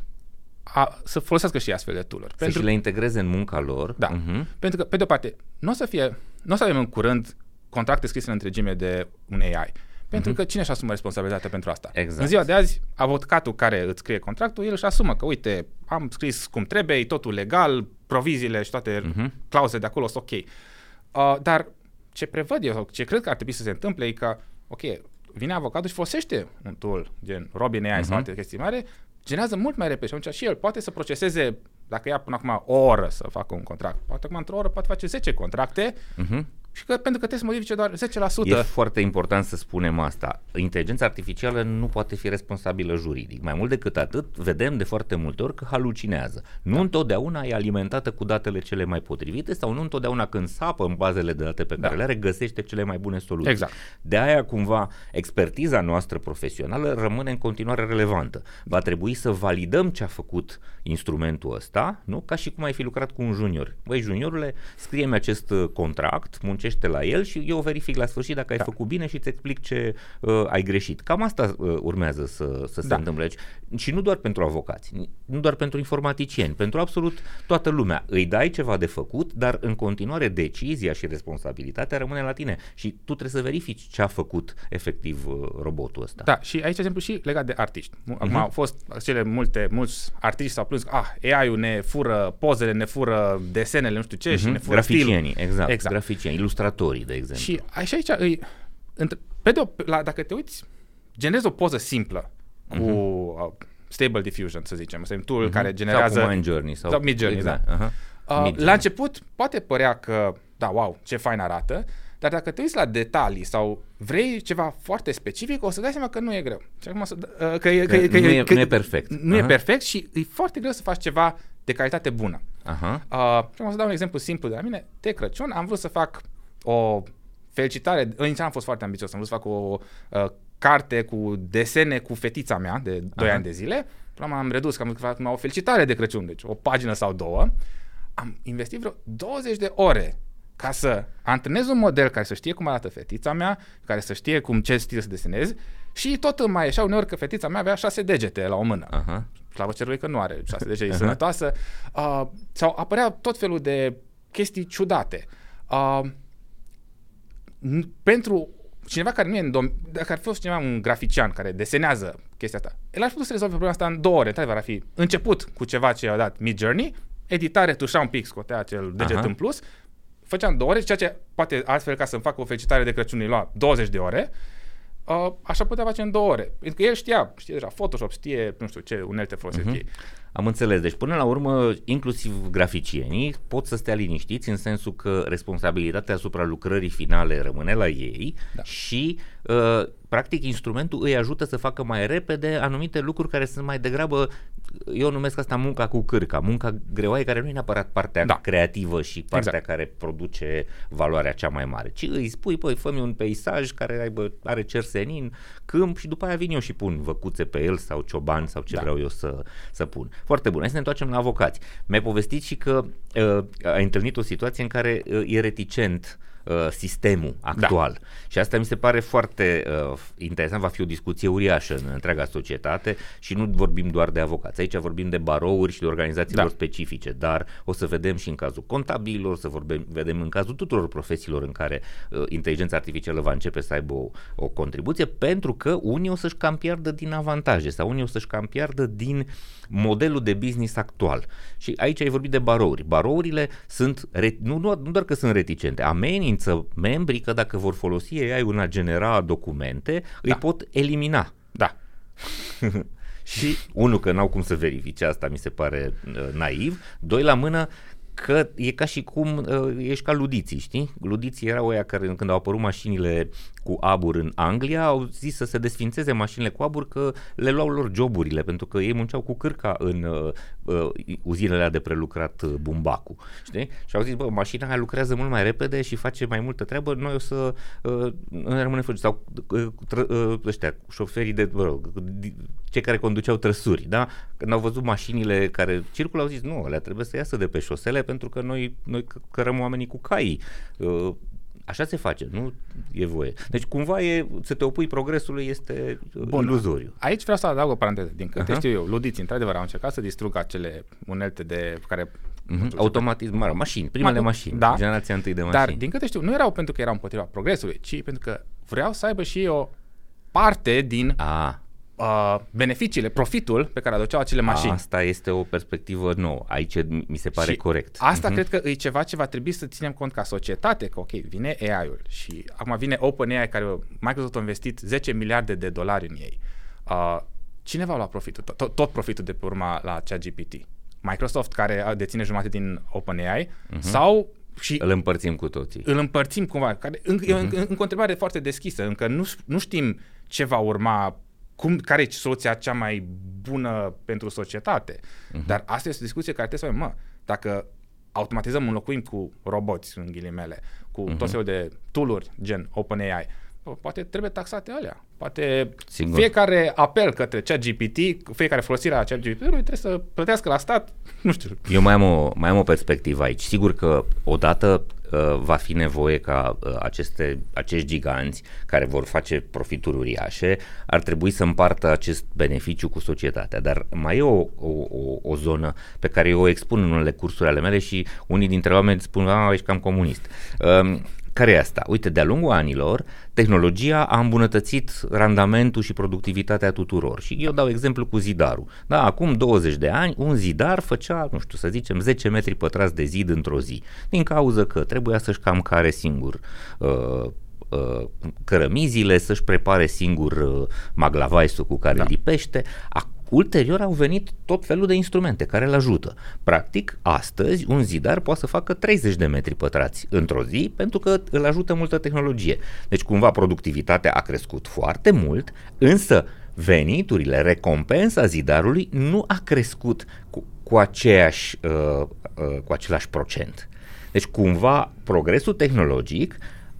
a, să folosească și astfel de tool Să și le integreze în munca lor. Da. Mhm. Pentru că, pe de-o parte, nu o să fie, nu o să avem în curând contracte scrise în întregime de un AI. Pentru că cine își asumă responsabilitatea pentru asta? Exact. În ziua de azi, avocatul care îți scrie contractul, el își asumă că, uite, am scris cum trebuie, e totul legal, proviziile și toate Mhm. clauzele de acolo sunt ok. Uh, dar ce prevăd eu, sau ce cred că ar trebui să se întâmple, e că, ok, vine avocatul și folosește un tool, gen Robin AI sau alte chestii mari, generează mult mai repede și atunci și el poate să proceseze, dacă ia până acum o oră să facă un contract, poate acum într-o oră poate face 10 contracte Mhm. Și că, pentru că trebuie să modifice doar 10%. E foarte important să spunem asta. Inteligența artificială nu poate fi responsabilă juridic. Mai mult decât atât, vedem de foarte multe ori că halucinează. Nu întotdeauna e alimentată cu datele cele mai potrivite sau nu întotdeauna când sapă în bazele de date pe care Da. le are, găsește cele mai bune soluții. Exact. De aia, cumva, expertiza noastră profesională rămâne în continuare relevantă. Va trebui să validăm ce a făcut instrumentul ăsta, nu? Ca și cum ai fi lucrat cu un junior. Băi, juniorule, scrie-mi acest uh, contract, muncește la el și eu verific la sfârșit dacă ai Da. făcut bine și îți explic ce uh, ai greșit. Cam asta uh, urmează să, să se Da. întâmple aici. Și nu doar pentru avocați, nu doar pentru informaticieni, pentru absolut toată lumea. Îi dai ceva de făcut, dar în continuare decizia și responsabilitatea rămâne la tine și tu trebuie să verifici ce a făcut efectiv uh, robotul ăsta. Da, și aici, de exemplu, și legat de artiști. Acum Mhm. au fost cele multe, mulți artiști s-au plâns că ah, AI-ul ne fură pozele, ne fură desenele, nu știu ce, și Mhm. ne fură stilul. Graficienii, exact, Exact. Graficieni, ilustratorii, de exemplu. Și aici, aici îi, între, pe de o, la, dacă te uiți, generezi o poză simplă cu uh, Stable Diffusion, să zicem. Este un tool care generează... Mhm. Sau cu Midjourney. Sau, sau Midjourney, exact. da. Aha. Uh, Midjourney. la început poate părea că, da, wow, ce fain arată, dar dacă te uiți la detalii sau vrei ceva foarte specific, o să dai seama că nu e greu. Și acum să, uh, că, e, Că că, că, nu e- că, nu e perfect. Nu e Aha. perfect și e foarte greu să faci ceva de calitate bună. Aha. Uh, și acum să dau un exemplu simplu de la mine. De Crăciun am vrut să fac o felicitare, inițial am fost foarte ambițios, am vrut să fac o uh, carte cu desene cu fetița mea de 2 Aha. ani de zile. Până la urmă am redus, că am vrut să fac numai o felicitare de Crăciun, deci o pagină sau două. Am investit vreo 20 de ore ca să antrenez un model care să știe cum arată fetița mea, care să știe cum ce stil să desenez și tot îmi mai ieșea uneori că fetița mea avea șase degete la o mână Aha. slavă cerului că nu are șase degete, e sănătoasă. Uh, sau apărea tot felul de chestii ciudate. Uh, n- pentru cineva care nu e în dom- dacă ar fi fost cineva un grafician care desenează chestia asta, el ar fi putut să rezolve problema asta în două ore. Într-adevăr, ar fi început cu ceva ce i-a dat Mid Journey, editare, tușa un pic, scotea acel deget Aha. în plus, făcea în două ore, ceea ce poate altfel ca să-mi facă o felicitare de Crăciun îi lua 20 de ore, uh, așa putea face în două ore. Pentru că el știa, știe deja Photoshop, știe, nu știu ce unelte folosesc Mhm. ei. Am înțeles. Deci, până la urmă, inclusiv graficienii pot să stea liniștiți în sensul că responsabilitatea asupra lucrării finale rămâne la ei Da. și, uh, practic, instrumentul îi ajută să facă mai repede anumite lucruri care sunt mai degrabă, eu numesc asta munca cu cârca, munca greoaie care nu e neapărat partea Da. creativă și partea Exact. care produce valoarea cea mai mare, ci îi spui, păi, fă un peisaj care aibă, are cer senin, câmp și după aia vin eu și pun văcuțe pe el sau cioban sau ce Da. vreau eu să, să pun. Foarte bun. Hai să ne întoarcem la avocați. Mi-ai povestit și că uh, ai întâlnit o situație în care uh, e reticent uh, sistemul actual. Da. Și asta mi se pare foarte uh, interesant, va fi o discuție uriașă în întreaga societate și nu vorbim doar de avocați. Aici vorbim de barouri și de organizațiilor da. specifice, dar o să vedem și în cazul contabililor, să vorbim, vedem în cazul tuturor profesiilor în care uh, inteligența artificială va începe să aibă o, o contribuție, pentru că unii o să-și cam piardă din avantaje sau unii o să-și cam piardă din modelul de business actual. Și aici ai vorbit de barouri. Barourile sunt, nu, nu, nu doar că sunt reticente, amenință membrii că dacă vor folosi AI în a genera documente, da. îi pot elimina. Da. <laughs> și unul că n-au cum să verifice asta mi se pare uh, naiv, doi la mână că e ca și cum uh, ești ca ludiții, știi? Ludiții erau oia care când au apărut mașinile cu abur în Anglia, au zis să se desfințeze mașinile cu abur că le luau lor joburile, pentru că ei munceau cu cârca în uh, uh, uzinele de prelucrat uh, bumbacul, știi? Și au zis, bă, mașina aia lucrează mult mai repede și face mai multă treabă, noi o să uh, ne rămânem fără. Sau uh, tră, uh, ăștia, șoferii de, uh, cei care conduceau trăsuri, da? Când au văzut mașinile care circulă, au zis, nu, le trebuie să iasă de pe șosele pentru că noi, noi cărăm oamenii cu caii. Uh, Așa se face, nu e voie. Deci cumva e, să te opui progresului este Bun. iluzoriu. Aici vreau să adaug o paranteză. Din câte uh-huh. știu eu, ludiți într-adevăr au încercat să distrugă acele unelte de care Mm-hmm. Automatism, mă, mașini, primele Ma- mașini, da, generația întâi de mașini. Dar, din câte știu, nu erau pentru că erau împotriva progresului, ci pentru că vreau să aibă și o parte din A uh, beneficiile, profitul pe care aduceau acele mașini. Asta este o perspectivă nouă. Aici mi se pare și corect. Asta uh-huh. cred că e ceva ce va trebui să ținem cont ca societate, că ok, vine AI-ul și acum vine OpenAI care Microsoft a investit 10 miliarde de dolari în ei. Uh, cine va lua profitul? Tot, tot profitul de pe urma la ChatGPT? Microsoft care deține jumătate din OpenAI uh-huh. sau și îl împărțim cu toții. Îl împărțim cumva. Care, în, uh-huh. în, în, în întrebare foarte deschisă. Încă nu, nu știm ce va urma cum, care e soluția cea mai bună pentru societate. Uh-huh. Dar asta este o discuție care trebuie să avem, mă, dacă automatizăm, înlocuim cu roboți, în ghilimele, cu uh-huh. tot felul de tool gen OpenAI, poate trebuie taxate alea. Poate Singur. fiecare apel către ChatGPT, fiecare folosire a ChatGPT-ului trebuie să plătească la stat, <laughs> nu știu. Eu mai am o, mai am o perspectivă aici. Sigur că odată uh, va fi nevoie ca uh, aceste, acești giganți care vor face profituri uriașe ar trebui să împartă acest beneficiu cu societatea. Dar mai e o, o, o, o zonă pe care eu o expun în unele cursuri ale mele și unii dintre oameni spun, a, ești cam comunist. Uh, care e asta? Uite, de-a lungul anilor, tehnologia a îmbunătățit randamentul și productivitatea tuturor. Și eu dau exemplu cu zidarul. Da, acum 20 de ani, un zidar făcea, nu știu, să zicem, 10 metri pătrați de zid într-o zi. Din cauza că trebuia să-și cam care singur uh, uh, cărămizile, să-și prepare singur uh, maglavaisul cu care da. lipește. Acum Ulterior au venit tot felul de instrumente care îl ajută. Practic, astăzi, un zidar poate să facă 30 de metri pătrați într-o zi pentru că îl ajută multă tehnologie. Deci, cumva, productivitatea a crescut foarte mult, însă veniturile, recompensa zidarului nu a crescut cu, cu, aceeași, uh, uh, cu același procent. Deci, cumva, progresul tehnologic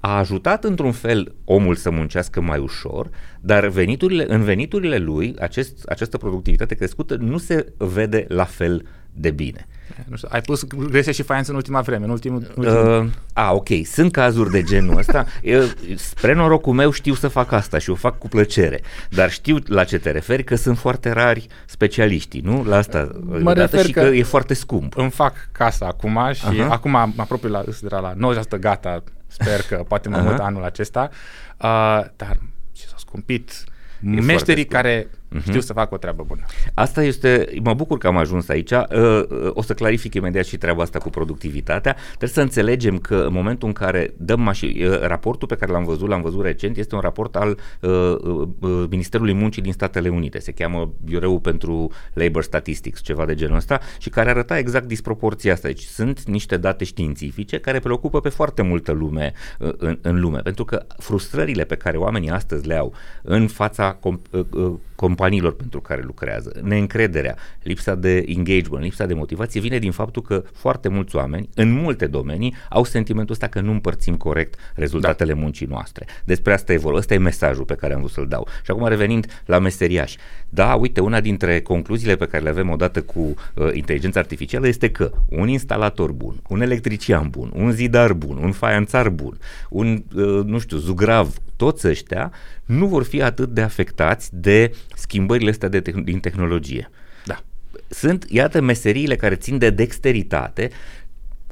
a ajutat într-un fel omul să muncească mai ușor, dar veniturile, în veniturile lui acest, această productivitate crescută nu se vede la fel de bine. Nu știu, ai pus grese și faianță în ultima vreme, în ultimul... ultimul... Uh, a, ok, sunt cazuri de genul ăsta. <laughs> Eu, spre norocul meu știu să fac asta și o fac cu plăcere, dar știu la ce te referi că sunt foarte rari specialiștii, nu? La asta mă refer și că, că e foarte scump. Îmi fac casa acum și uh-huh. acum mă apropiu la, la 90% gata Sper că poate mai mult anul acesta. Uh, dar ce s-a scumpit. Meșterii care uh-huh. știu să facă o treabă bună. Asta este, mă bucur că am ajuns aici, uh, uh, o să clarific imediat și treaba asta cu productivitatea. Trebuie să înțelegem că în momentul în care dăm mașini, uh, raportul pe care l-am văzut, l-am văzut recent, este un raport al Ministerului Muncii din Statele Unite, se cheamă Biroul pentru Labor Statistics, ceva de genul ăsta, și care arăta exact disproporția asta. Deci sunt niște date științifice care preocupă pe foarte multă lume în, în lume, pentru că frustrările pe care oamenii astăzi le au în fața companiilor pentru care lucrează, neîncrederea, lipsa de engagement, lipsa de motivație vine din faptul că foarte mulți oameni, în multe domenii, au sentimentul ăsta că nu împărțim corect rezultatele da. muncii noastre. Despre asta e vorba, ăsta e mesajul pe care am vrut să-l dau. Și acum revenind la meseriași. Da, uite, una dintre concluziile pe care le avem odată cu uh, inteligența artificială este că un instalator bun, un electrician bun, un zidar bun, un faianțar bun, un, uh, nu știu, zugrav, toți ăștia nu vor fi atât de afectați de schimbările astea de te- din tehnologie. Da. Sunt, iată, meseriile care țin de dexteritate,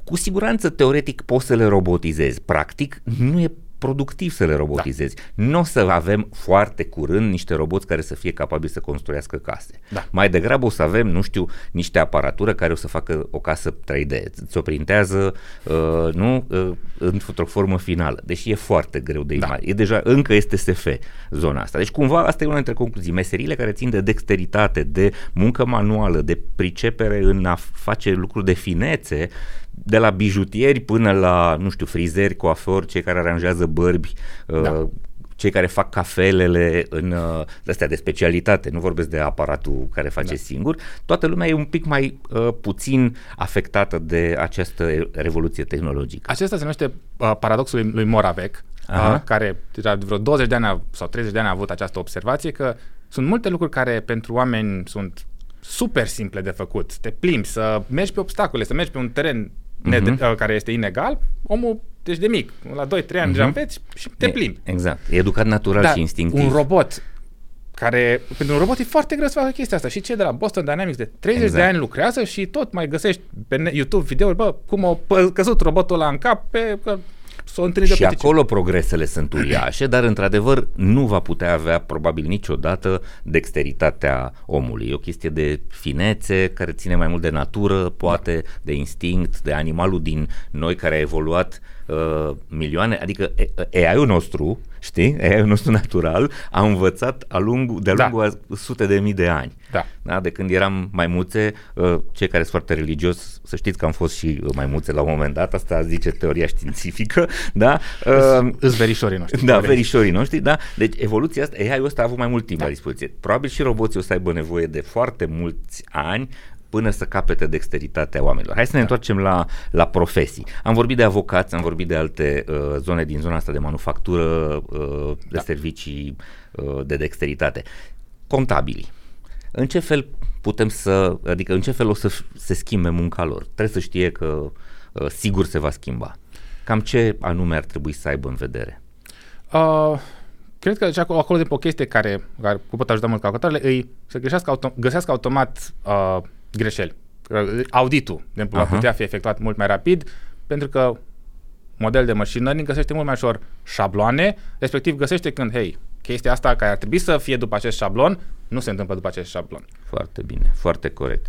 cu siguranță teoretic poți să le robotizezi. Practic, nu e productiv să le robotizezi. Da. Nu o să avem foarte curând niște roboți care să fie capabili să construiască case. Da. Mai degrabă o să avem, nu știu, niște aparatură care o să facă o casă 3D. Ți-o printează, uh, nu, uh, într-o formă finală. Deși e foarte greu de Da. da. E deja, încă este SF zona asta. Deci cumva asta e una dintre concluzii. Meserile care țin de dexteritate, de muncă manuală, de pricepere în a face lucruri de finețe, de la bijutieri până la, nu știu, frizeri, coafori, cei care aranjează bărbi, Da. uh, cei care fac cafelele în uh, astea de specialitate, nu vorbesc de aparatul care face Da. da. singur, toată lumea e un pic mai uh, puțin afectată de această revoluție tehnologică. Acesta se numește uh, paradoxul lui, lui Moravec, Aha. uh, care deja de vreo 20 de ani a, sau 30 de ani a avut această observație că sunt multe lucruri care pentru oameni sunt super simple de făcut. Te plimbi, să mergi pe obstacole, să mergi pe un teren Mhm. Uh-huh. ned- uh, care este inegal, omul, deci de mic, la 2-3 ani uh-huh. deja înveți și te E- plimbi. Exact. E educat natural și instinctiv. un robot care, pentru un robot e foarte greu să facă chestia asta. Și cei de la Boston Dynamics de 30 Exact. de ani lucrează și tot mai găsești pe ne- YouTube videouri, bă, cum a pă- căzut robotul ăla în cap pe că s-o întâlnit de Și pe TC. acolo progresele sunt uriașe, dar într-adevăr nu va putea avea probabil niciodată dexteritatea omului. E o chestie de finețe care ține mai mult de natură, poate de instinct, de animalul din noi care a evoluat uh, milioane, adică e- AI-ul nostru, știi, AI-ul nostru natural a învățat a lungul, de-a Da. lungul a sute de mii de ani. Da. Da, de când eram maimuțe, uh, cei care sunt foarte religios, să știți că am fost și uh, maimuțe la un moment dat, asta zice teoria științifică, <laughs> da? Uh, Îs verișorii noștri. da, Care- verișorii noștri, da? Deci evoluția asta, AI-ul ăsta a avut mai mult timp Da. la dispoziție. Probabil și roboții o să aibă nevoie de foarte mulți ani până să capete dexteritatea oamenilor. Hai să ne Da. întoarcem la, la profesii. Am vorbit de avocați, am vorbit de alte uh, zone din zona asta de manufactură, uh, de Da. servicii uh, de dexteritate. Contabili. În ce fel putem să, adică în ce fel o să f- se schimbe munca lor? Trebuie să știe că uh, sigur se va schimba. Cam ce anume ar trebui să aibă în vedere? Uh, cred că și acolo, acolo de pe o chestie care, care cu pot ajuta mult calculatoarele, îi să găsească, auto, găsească automat uh, greșeli. Uh, Auditul, de exemplu, va Aha. putea fi efectuat mult mai rapid, pentru că model de machine learning găsește mult mai ușor șabloane, respectiv găsește când, hei, chestia asta care ar trebui să fie după acest șablon, nu se întâmplă după acest șablon. Foarte bine, foarte corect.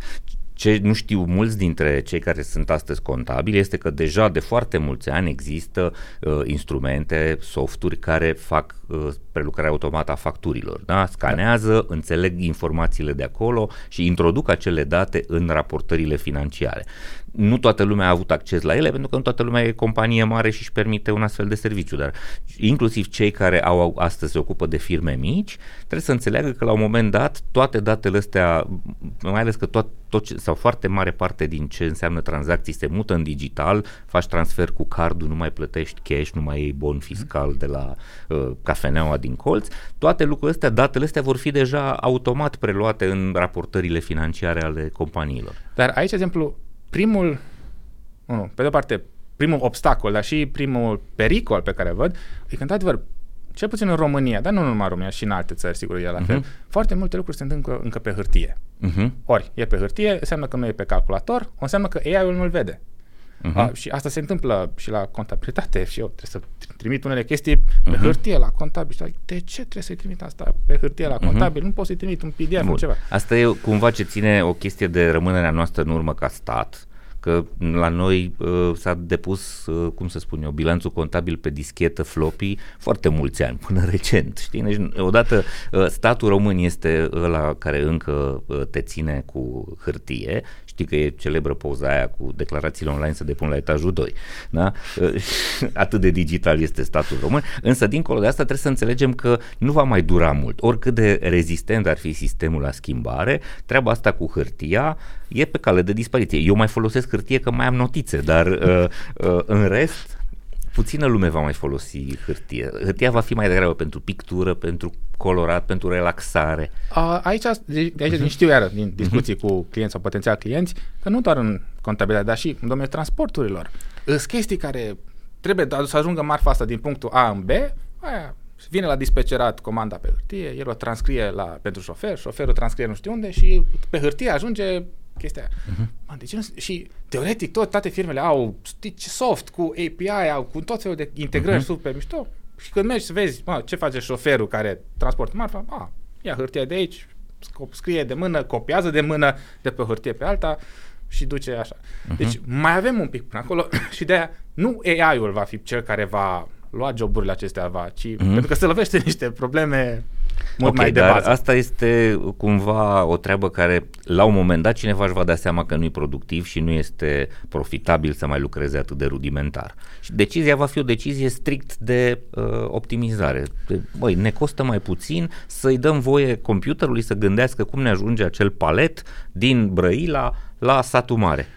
Ce nu știu mulți dintre cei care sunt astăzi contabili este că deja de foarte mulți ani există uh, instrumente, softuri care fac uh, prelucrarea automată a facturilor. Da? Scanează, da. înțeleg informațiile de acolo și introduc acele date în raportările financiare. Nu toată lumea a avut acces la ele pentru că nu toată lumea e companie mare și își permite un astfel de serviciu, dar inclusiv cei care au astăzi se ocupă de firme mici trebuie să înțeleagă că la un moment dat toate datele astea, mai ales că tot, tot ce, sau foarte mare parte din ce înseamnă tranzacții se mută în digital, faci transfer cu cardul, nu mai plătești cash, nu mai iei bon fiscal de la uh, cafeneaua din colț, toate lucrurile astea, datele astea vor fi deja automat preluate în raportările financiare ale companiilor. Dar aici, de exemplu, primul, nu, pe de o parte, primul obstacol, dar și primul pericol pe care îl văd, e că, într-adevăr, cel puțin în România, dar nu numai în România, și în alte țări, sigur, e la fel, Mhm. foarte multe lucruri se întâmplă încă pe hârtie. Uh-huh. Ori, e pe hârtie, înseamnă că nu e pe calculator, înseamnă că AI-ul nu-l vede. Uh-huh. A, și asta se întâmplă și la contabilitate și eu trebuie să trimit unele chestii pe Mhm. hârtie la contabil. Și zic, de ce trebuie să-i trimit asta pe hârtie la contabil? Nu pot să-i trimit un PDF, un Bun. ceva. Asta e cumva ce ține o chestie de rămânerea noastră în urmă ca stat, că la noi uh, s-a depus, uh, cum să spun eu, bilanțul contabil pe dischetă floppy foarte mulți ani, până <laughs> recent, știi? Deci, odată uh, statul român este ăla care încă uh, te ține cu hârtie Știi că e celebră poza aia cu declarațiile online să depun la etajul 2. Da? <laughs> Atât de digital este statul român. Însă, dincolo de asta, trebuie să înțelegem că nu va mai dura mult. Oricât de rezistent ar fi sistemul la schimbare, treaba asta cu hârtia e pe cale de dispariție. Eu mai folosesc hârtie că mai am notițe, dar uh, uh, în rest puțină lume va mai folosi hârtie. Hârtia va fi mai degrabă pentru pictură, pentru colorat, pentru relaxare. A, aici, de, de aici uh-huh. știu iară din discuții uh-huh. cu clienți sau potențial clienți, că nu doar în contabilitate, dar și în domeniul transporturilor. Sunt chestii care trebuie să ajungă marfa asta din punctul A în B, aia vine la dispecerat comanda pe hârtie, el o transcrie la, pentru șofer, șoferul transcrie nu știu unde și pe hârtie ajunge chestia uh-huh. Man, deci, și teoretic tot, toate firmele au soft cu API, au cu tot felul de integrări uh-huh. super mișto. Și când mergi să vezi mă, ce face șoferul care transportă marfa, a, ia hârtia de aici, scrie de mână, copiază de mână de pe hârtie pe alta și duce așa. Uh-huh. Deci mai avem un pic până acolo <clears throat> și de aia nu AI-ul va fi cel care va lua joburile acestea, va, ci uh-huh. pentru că se lovește niște probleme mult okay, mai de dar bază. asta este cumva o treabă care la un moment dat cineva își va da seama că nu e productiv și nu este profitabil să mai lucreze atât de rudimentar. Și decizia va fi o decizie strict de uh, optimizare. De, băi, ne costă mai puțin să-i dăm voie computerului să gândească cum ne ajunge acel palet din Brăila la satul mare.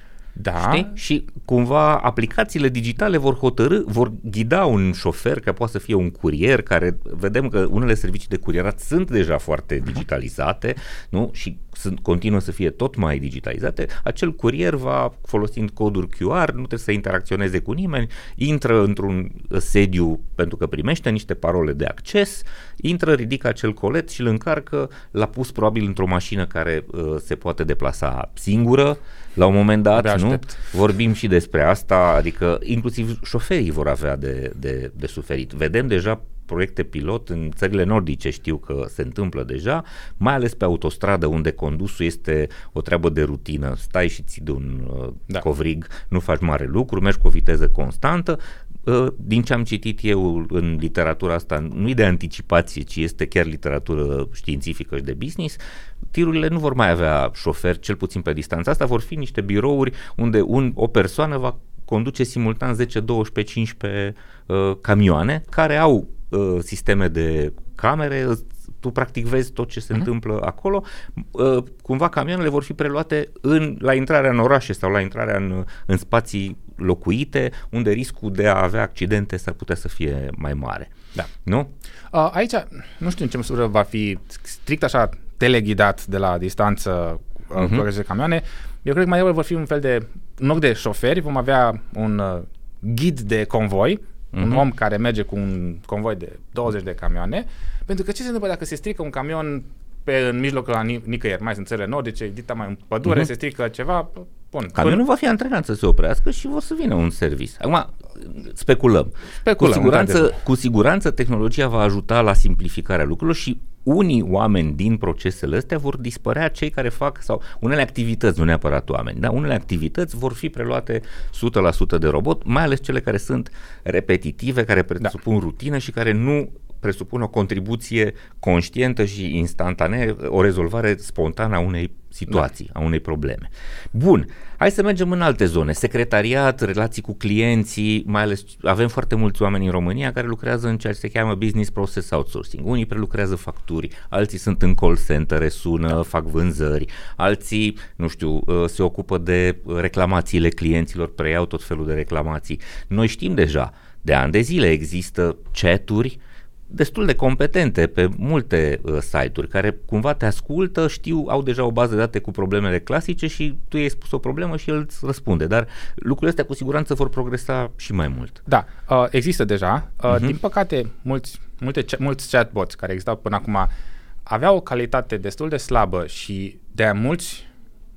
Da. Știi? Și cumva aplicațiile digitale vor hotărâ, vor ghida un șofer, care poate să fie un curier, care vedem că unele servicii de curierat sunt deja foarte digitalizate, nu? Și sunt, continuă să fie tot mai digitalizate, acel curier va, folosind coduri QR, nu trebuie să interacționeze cu nimeni, intră într-un sediu pentru că primește niște parole de acces, intră, ridică acel colet și îl încarcă, l-a pus probabil într-o mașină care uh, se poate deplasa singură, la un moment dat, nu? Vorbim și despre asta, adică inclusiv șoferii vor avea de, de, de suferit. Vedem deja proiecte pilot în țările nordice știu că se întâmplă deja, mai ales pe autostradă unde condusul este o treabă de rutină, stai și ții de un uh, da. covrig, nu faci mare lucru, mergi cu o viteză constantă, uh, din ce am citit eu în literatura asta, nu e de anticipație, ci este chiar literatură științifică și de business, tirurile nu vor mai avea șofer, cel puțin pe distanța asta, vor fi niște birouri unde un, o persoană va conduce simultan 10, 12, 15 uh, camioane care au uh, sisteme de camere, tu practic vezi tot ce se uh-huh. întâmplă acolo, uh, cumva camioanele vor fi preluate în, la intrarea în orașe sau la intrarea în, în spații locuite, unde riscul de a avea accidente s-ar putea să fie mai mare. Da. Nu? Uh, aici, nu știu în ce măsură va fi strict așa teleghidat de la distanță uh-huh. cu de camioane. Eu cred că mai vor fi un fel de, în loc de șoferi, vom avea un uh, ghid de convoi uh-huh. un mhm. om care merge cu un convoi de 20 de camioane, pentru că ce se întâmplă dacă se strică un camion pe, în mijlocul la nicăieri, mai sunt țările nordice, dita mai în pădure, uh-huh. se strică ceva, bun. Camionul va fi antrenat să se oprească și vor să vină un servis. Acum, speculăm. speculăm cu, siguranță, cu siguranță tehnologia va ajuta la simplificarea lucrurilor și unii oameni din procesele astea vor dispărea cei care fac, sau unele activități, nu neapărat oameni, dar unele activități vor fi preluate 100% de robot, mai ales cele care sunt repetitive, care presupun da. rutină și care nu presupun o contribuție conștientă și instantanee, o rezolvare spontană a unei situații, da. a unei probleme. Bun, hai să mergem în alte zone. Secretariat, relații cu clienții, mai ales avem foarte mulți oameni în România care lucrează în ceea ce se cheamă business process outsourcing. Unii prelucrează facturi, alții sunt în call center, sună, da. fac vânzări, alții, nu știu, uh, se ocupă de reclamațiile clienților, preiau tot felul de reclamații. Noi știm deja, de ani de zile există chaturi destul de competente pe multe uh, site-uri care cumva te ascultă, știu, au deja o bază de date cu problemele clasice și tu i-ai spus o problemă și el îți răspunde. Dar lucrurile astea cu siguranță vor progresa și mai mult. Da, uh, există deja. Uh, uh-huh. Din păcate, mulți, multe, mulți chatbots care existau până acum aveau o calitate destul de slabă și de mulți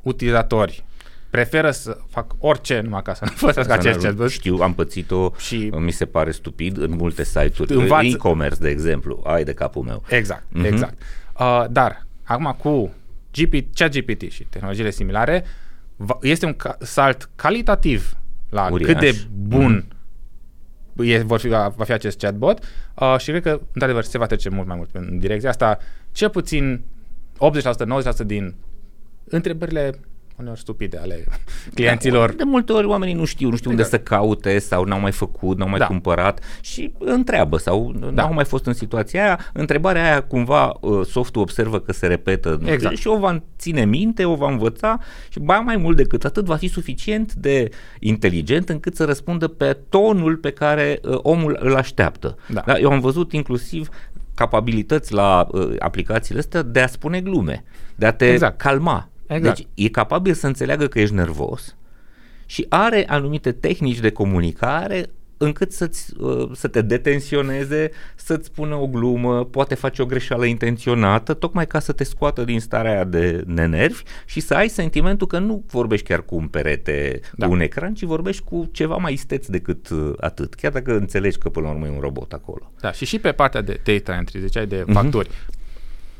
utilizatori preferă să fac orice numai ca să nu folosească acest chatbot. Știu, am pățit-o, și mi se pare stupid, în multe site-uri, învață... e-commerce, de exemplu, ai de capul meu. Exact, uh-huh. exact. Uh, dar, acum cu GP, ChatGPT și tehnologiile similare, este un ca- salt calitativ la Uriaș. cât de bun mm. e, vor fi, va fi acest chatbot uh, și cred că, într-adevăr, se va trece mult mai mult în direcția asta. Cel puțin 80%, 90% din întrebările uneori stupide ale clienților. De multe ori oamenii nu știu, nu știu exact. unde să caute sau n-au mai făcut, n-au mai Da. cumpărat și întreabă sau Da. n-au mai fost în situația aia. Întrebarea aia cumva uh, softul observă că se repetă nu Exact. știu, și o va ține minte, o va învăța și ba mai mult decât atât va fi suficient de inteligent încât să răspundă pe tonul pe care uh, omul îl așteaptă. Da. Da? Eu am văzut inclusiv capabilități la uh, aplicațiile astea de a spune glume, de a te Exact. calma. Exact. Deci e capabil să înțeleagă că ești nervos și are anumite tehnici de comunicare încât să-ți, uh, să te detensioneze, să-ți spună o glumă, poate face o greșeală intenționată, tocmai ca să te scoată din starea aia de nenervi și să ai sentimentul că nu vorbești chiar cu un perete, Da. cu un ecran, ci vorbești cu ceva mai isteț decât uh, atât, chiar dacă înțelegi că până la urmă e un robot acolo. Da, și și pe partea de data entry, ziceai de Mhm. facturi.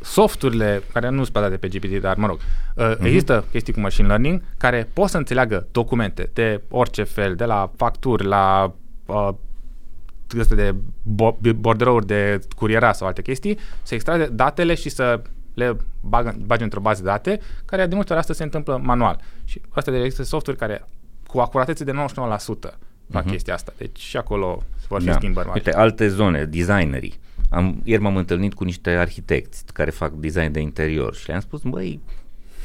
Softurile care nu sunt bazate pe GPT, dar mă rog, uh, Mhm. există chestii cu machine learning care pot să înțeleagă documente de orice fel, de la facturi, la uh, astea de bo- borderouri de curiera sau alte chestii, să extrage datele și să le bagă, bage într-o bază de date, care de multe ori asta se întâmplă manual. Și astea de există softuri care cu acuratețe de 99% fac Mhm. chestia asta. Deci și acolo vor fi schimbări mari. Uite, alte zone, designerii. Am, ieri m-am întâlnit cu niște arhitecți care fac design de interior și le-am spus, băi,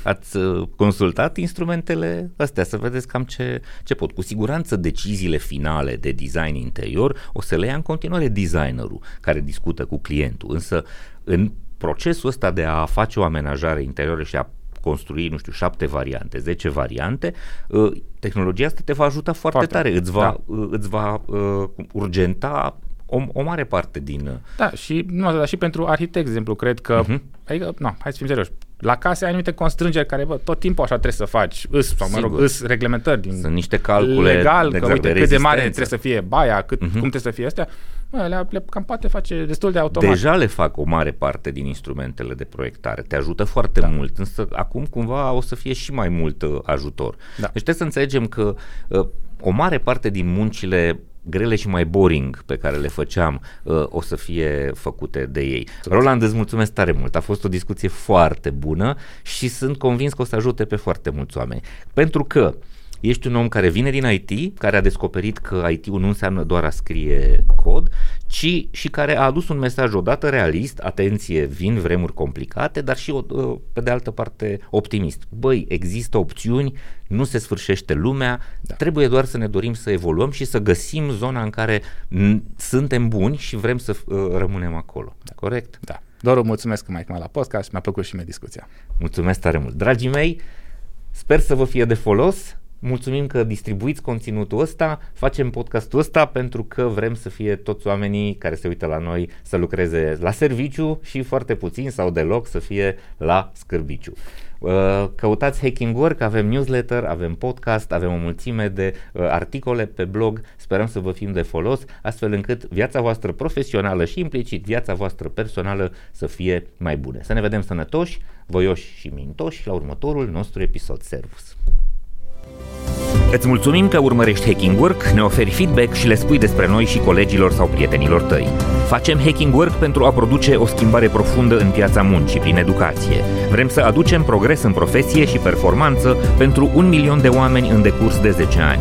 ați uh, consultat instrumentele astea să vedeți cam ce, ce pot. Cu siguranță deciziile finale de design interior o să le ia în continuare designerul care discută cu clientul, însă în procesul ăsta de a face o amenajare interioară și a construi, nu știu, șapte variante, zece variante, uh, tehnologia asta te va ajuta foarte, Foarte, tare, îți va, da. uh, îți va uh, urgenta o, o mare parte din... uh, Da, și nu atât, dar și pentru arhitect, de exemplu, cred că, Mhm. uh-huh. adică, nu, hai să fim serioși, la case ai anumite constrângeri care, bă, tot timpul așa trebuie să faci, îs, sau mă rog, Sigur. îs reglementări din Sunt niște calcule legal, că exact, uite de cât de mare rezistență. trebuie să fie baia, cât, Mhm. uh-huh. cum trebuie să fie astea, bă, le, le cam poate face destul de automat. Deja le fac o mare parte din instrumentele de proiectare. Te ajută foarte da. mult, însă acum cumva o să fie și mai mult uh, ajutor. Da. Deci trebuie să înțelegem că uh, o mare parte din muncile grele și mai boring pe care le făceam uh, o să fie făcute de ei. Roland, îți mulțumesc tare mult. A fost o discuție foarte bună și sunt convins că o să ajute pe foarte mulți oameni. Pentru că Ești un om care vine din IT, care a descoperit că IT-ul nu înseamnă doar a scrie cod, ci și care a adus un mesaj odată realist, atenție, vin vremuri complicate, dar și o- pe de altă parte optimist. Băi, există opțiuni, nu se sfârșește lumea, da. trebuie doar să ne dorim să evoluăm și să găsim zona în care n- suntem buni și vrem să uh, rămânem acolo. Corect? Da. Doru, mulțumesc că m-ai chemat la podcast și mi-a plăcut și mie discuția. Mulțumesc tare mult. Dragii mei, sper să vă fie de folos. Mulțumim că distribuiți conținutul ăsta, facem podcastul ăsta pentru că vrem să fie toți oamenii care se uită la noi să lucreze la serviciu și foarte puțin sau deloc să fie la scârbiciu. Uh, Căutați Hacking Work, avem newsletter, avem podcast, avem o mulțime de uh, articole pe blog, sperăm să vă fim de folos, astfel încât viața voastră profesională și implicit viața voastră personală să fie mai bune. Să ne vedem sănătoși, voioși și mintoși la următorul nostru episod. Servus! Îți mulțumim că urmărești Hacking Work, ne oferi feedback și le spui despre noi și colegilor sau prietenilor tăi. Facem Hacking Work pentru a produce o schimbare profundă în piața muncii prin educație. Vrem să aducem progres în profesie și performanță pentru un milion de oameni în decurs de 10 ani.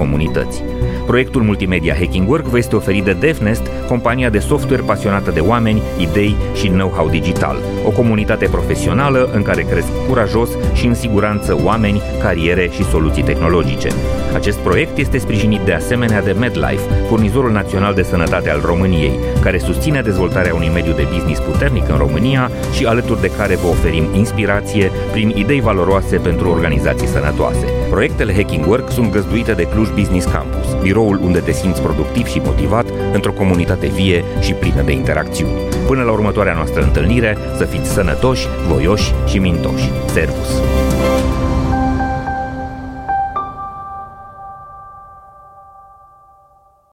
comunități. Proiectul multimedia Hacking Work vă este oferit de DevNest, compania de software pasionată de oameni, idei și know-how digital. O comunitate profesională în care cresc curajos și în siguranță oameni, cariere și soluții tehnologice. Acest proiect este sprijinit de asemenea de MedLife, furnizorul național de sănătate al României, care susține dezvoltarea unui mediu de business puternic în România și alături de care vă oferim inspirație prin idei valoroase pentru organizații sănătoase. Proiectele Hacking Work sunt găzduite de Cluj Business Campus, biroul unde te simți productiv și motivat într-o comunitate vie și plină de interacțiuni. Până la următoarea noastră întâlnire, să fiți sănătoși, voioși și mintoși. Servus!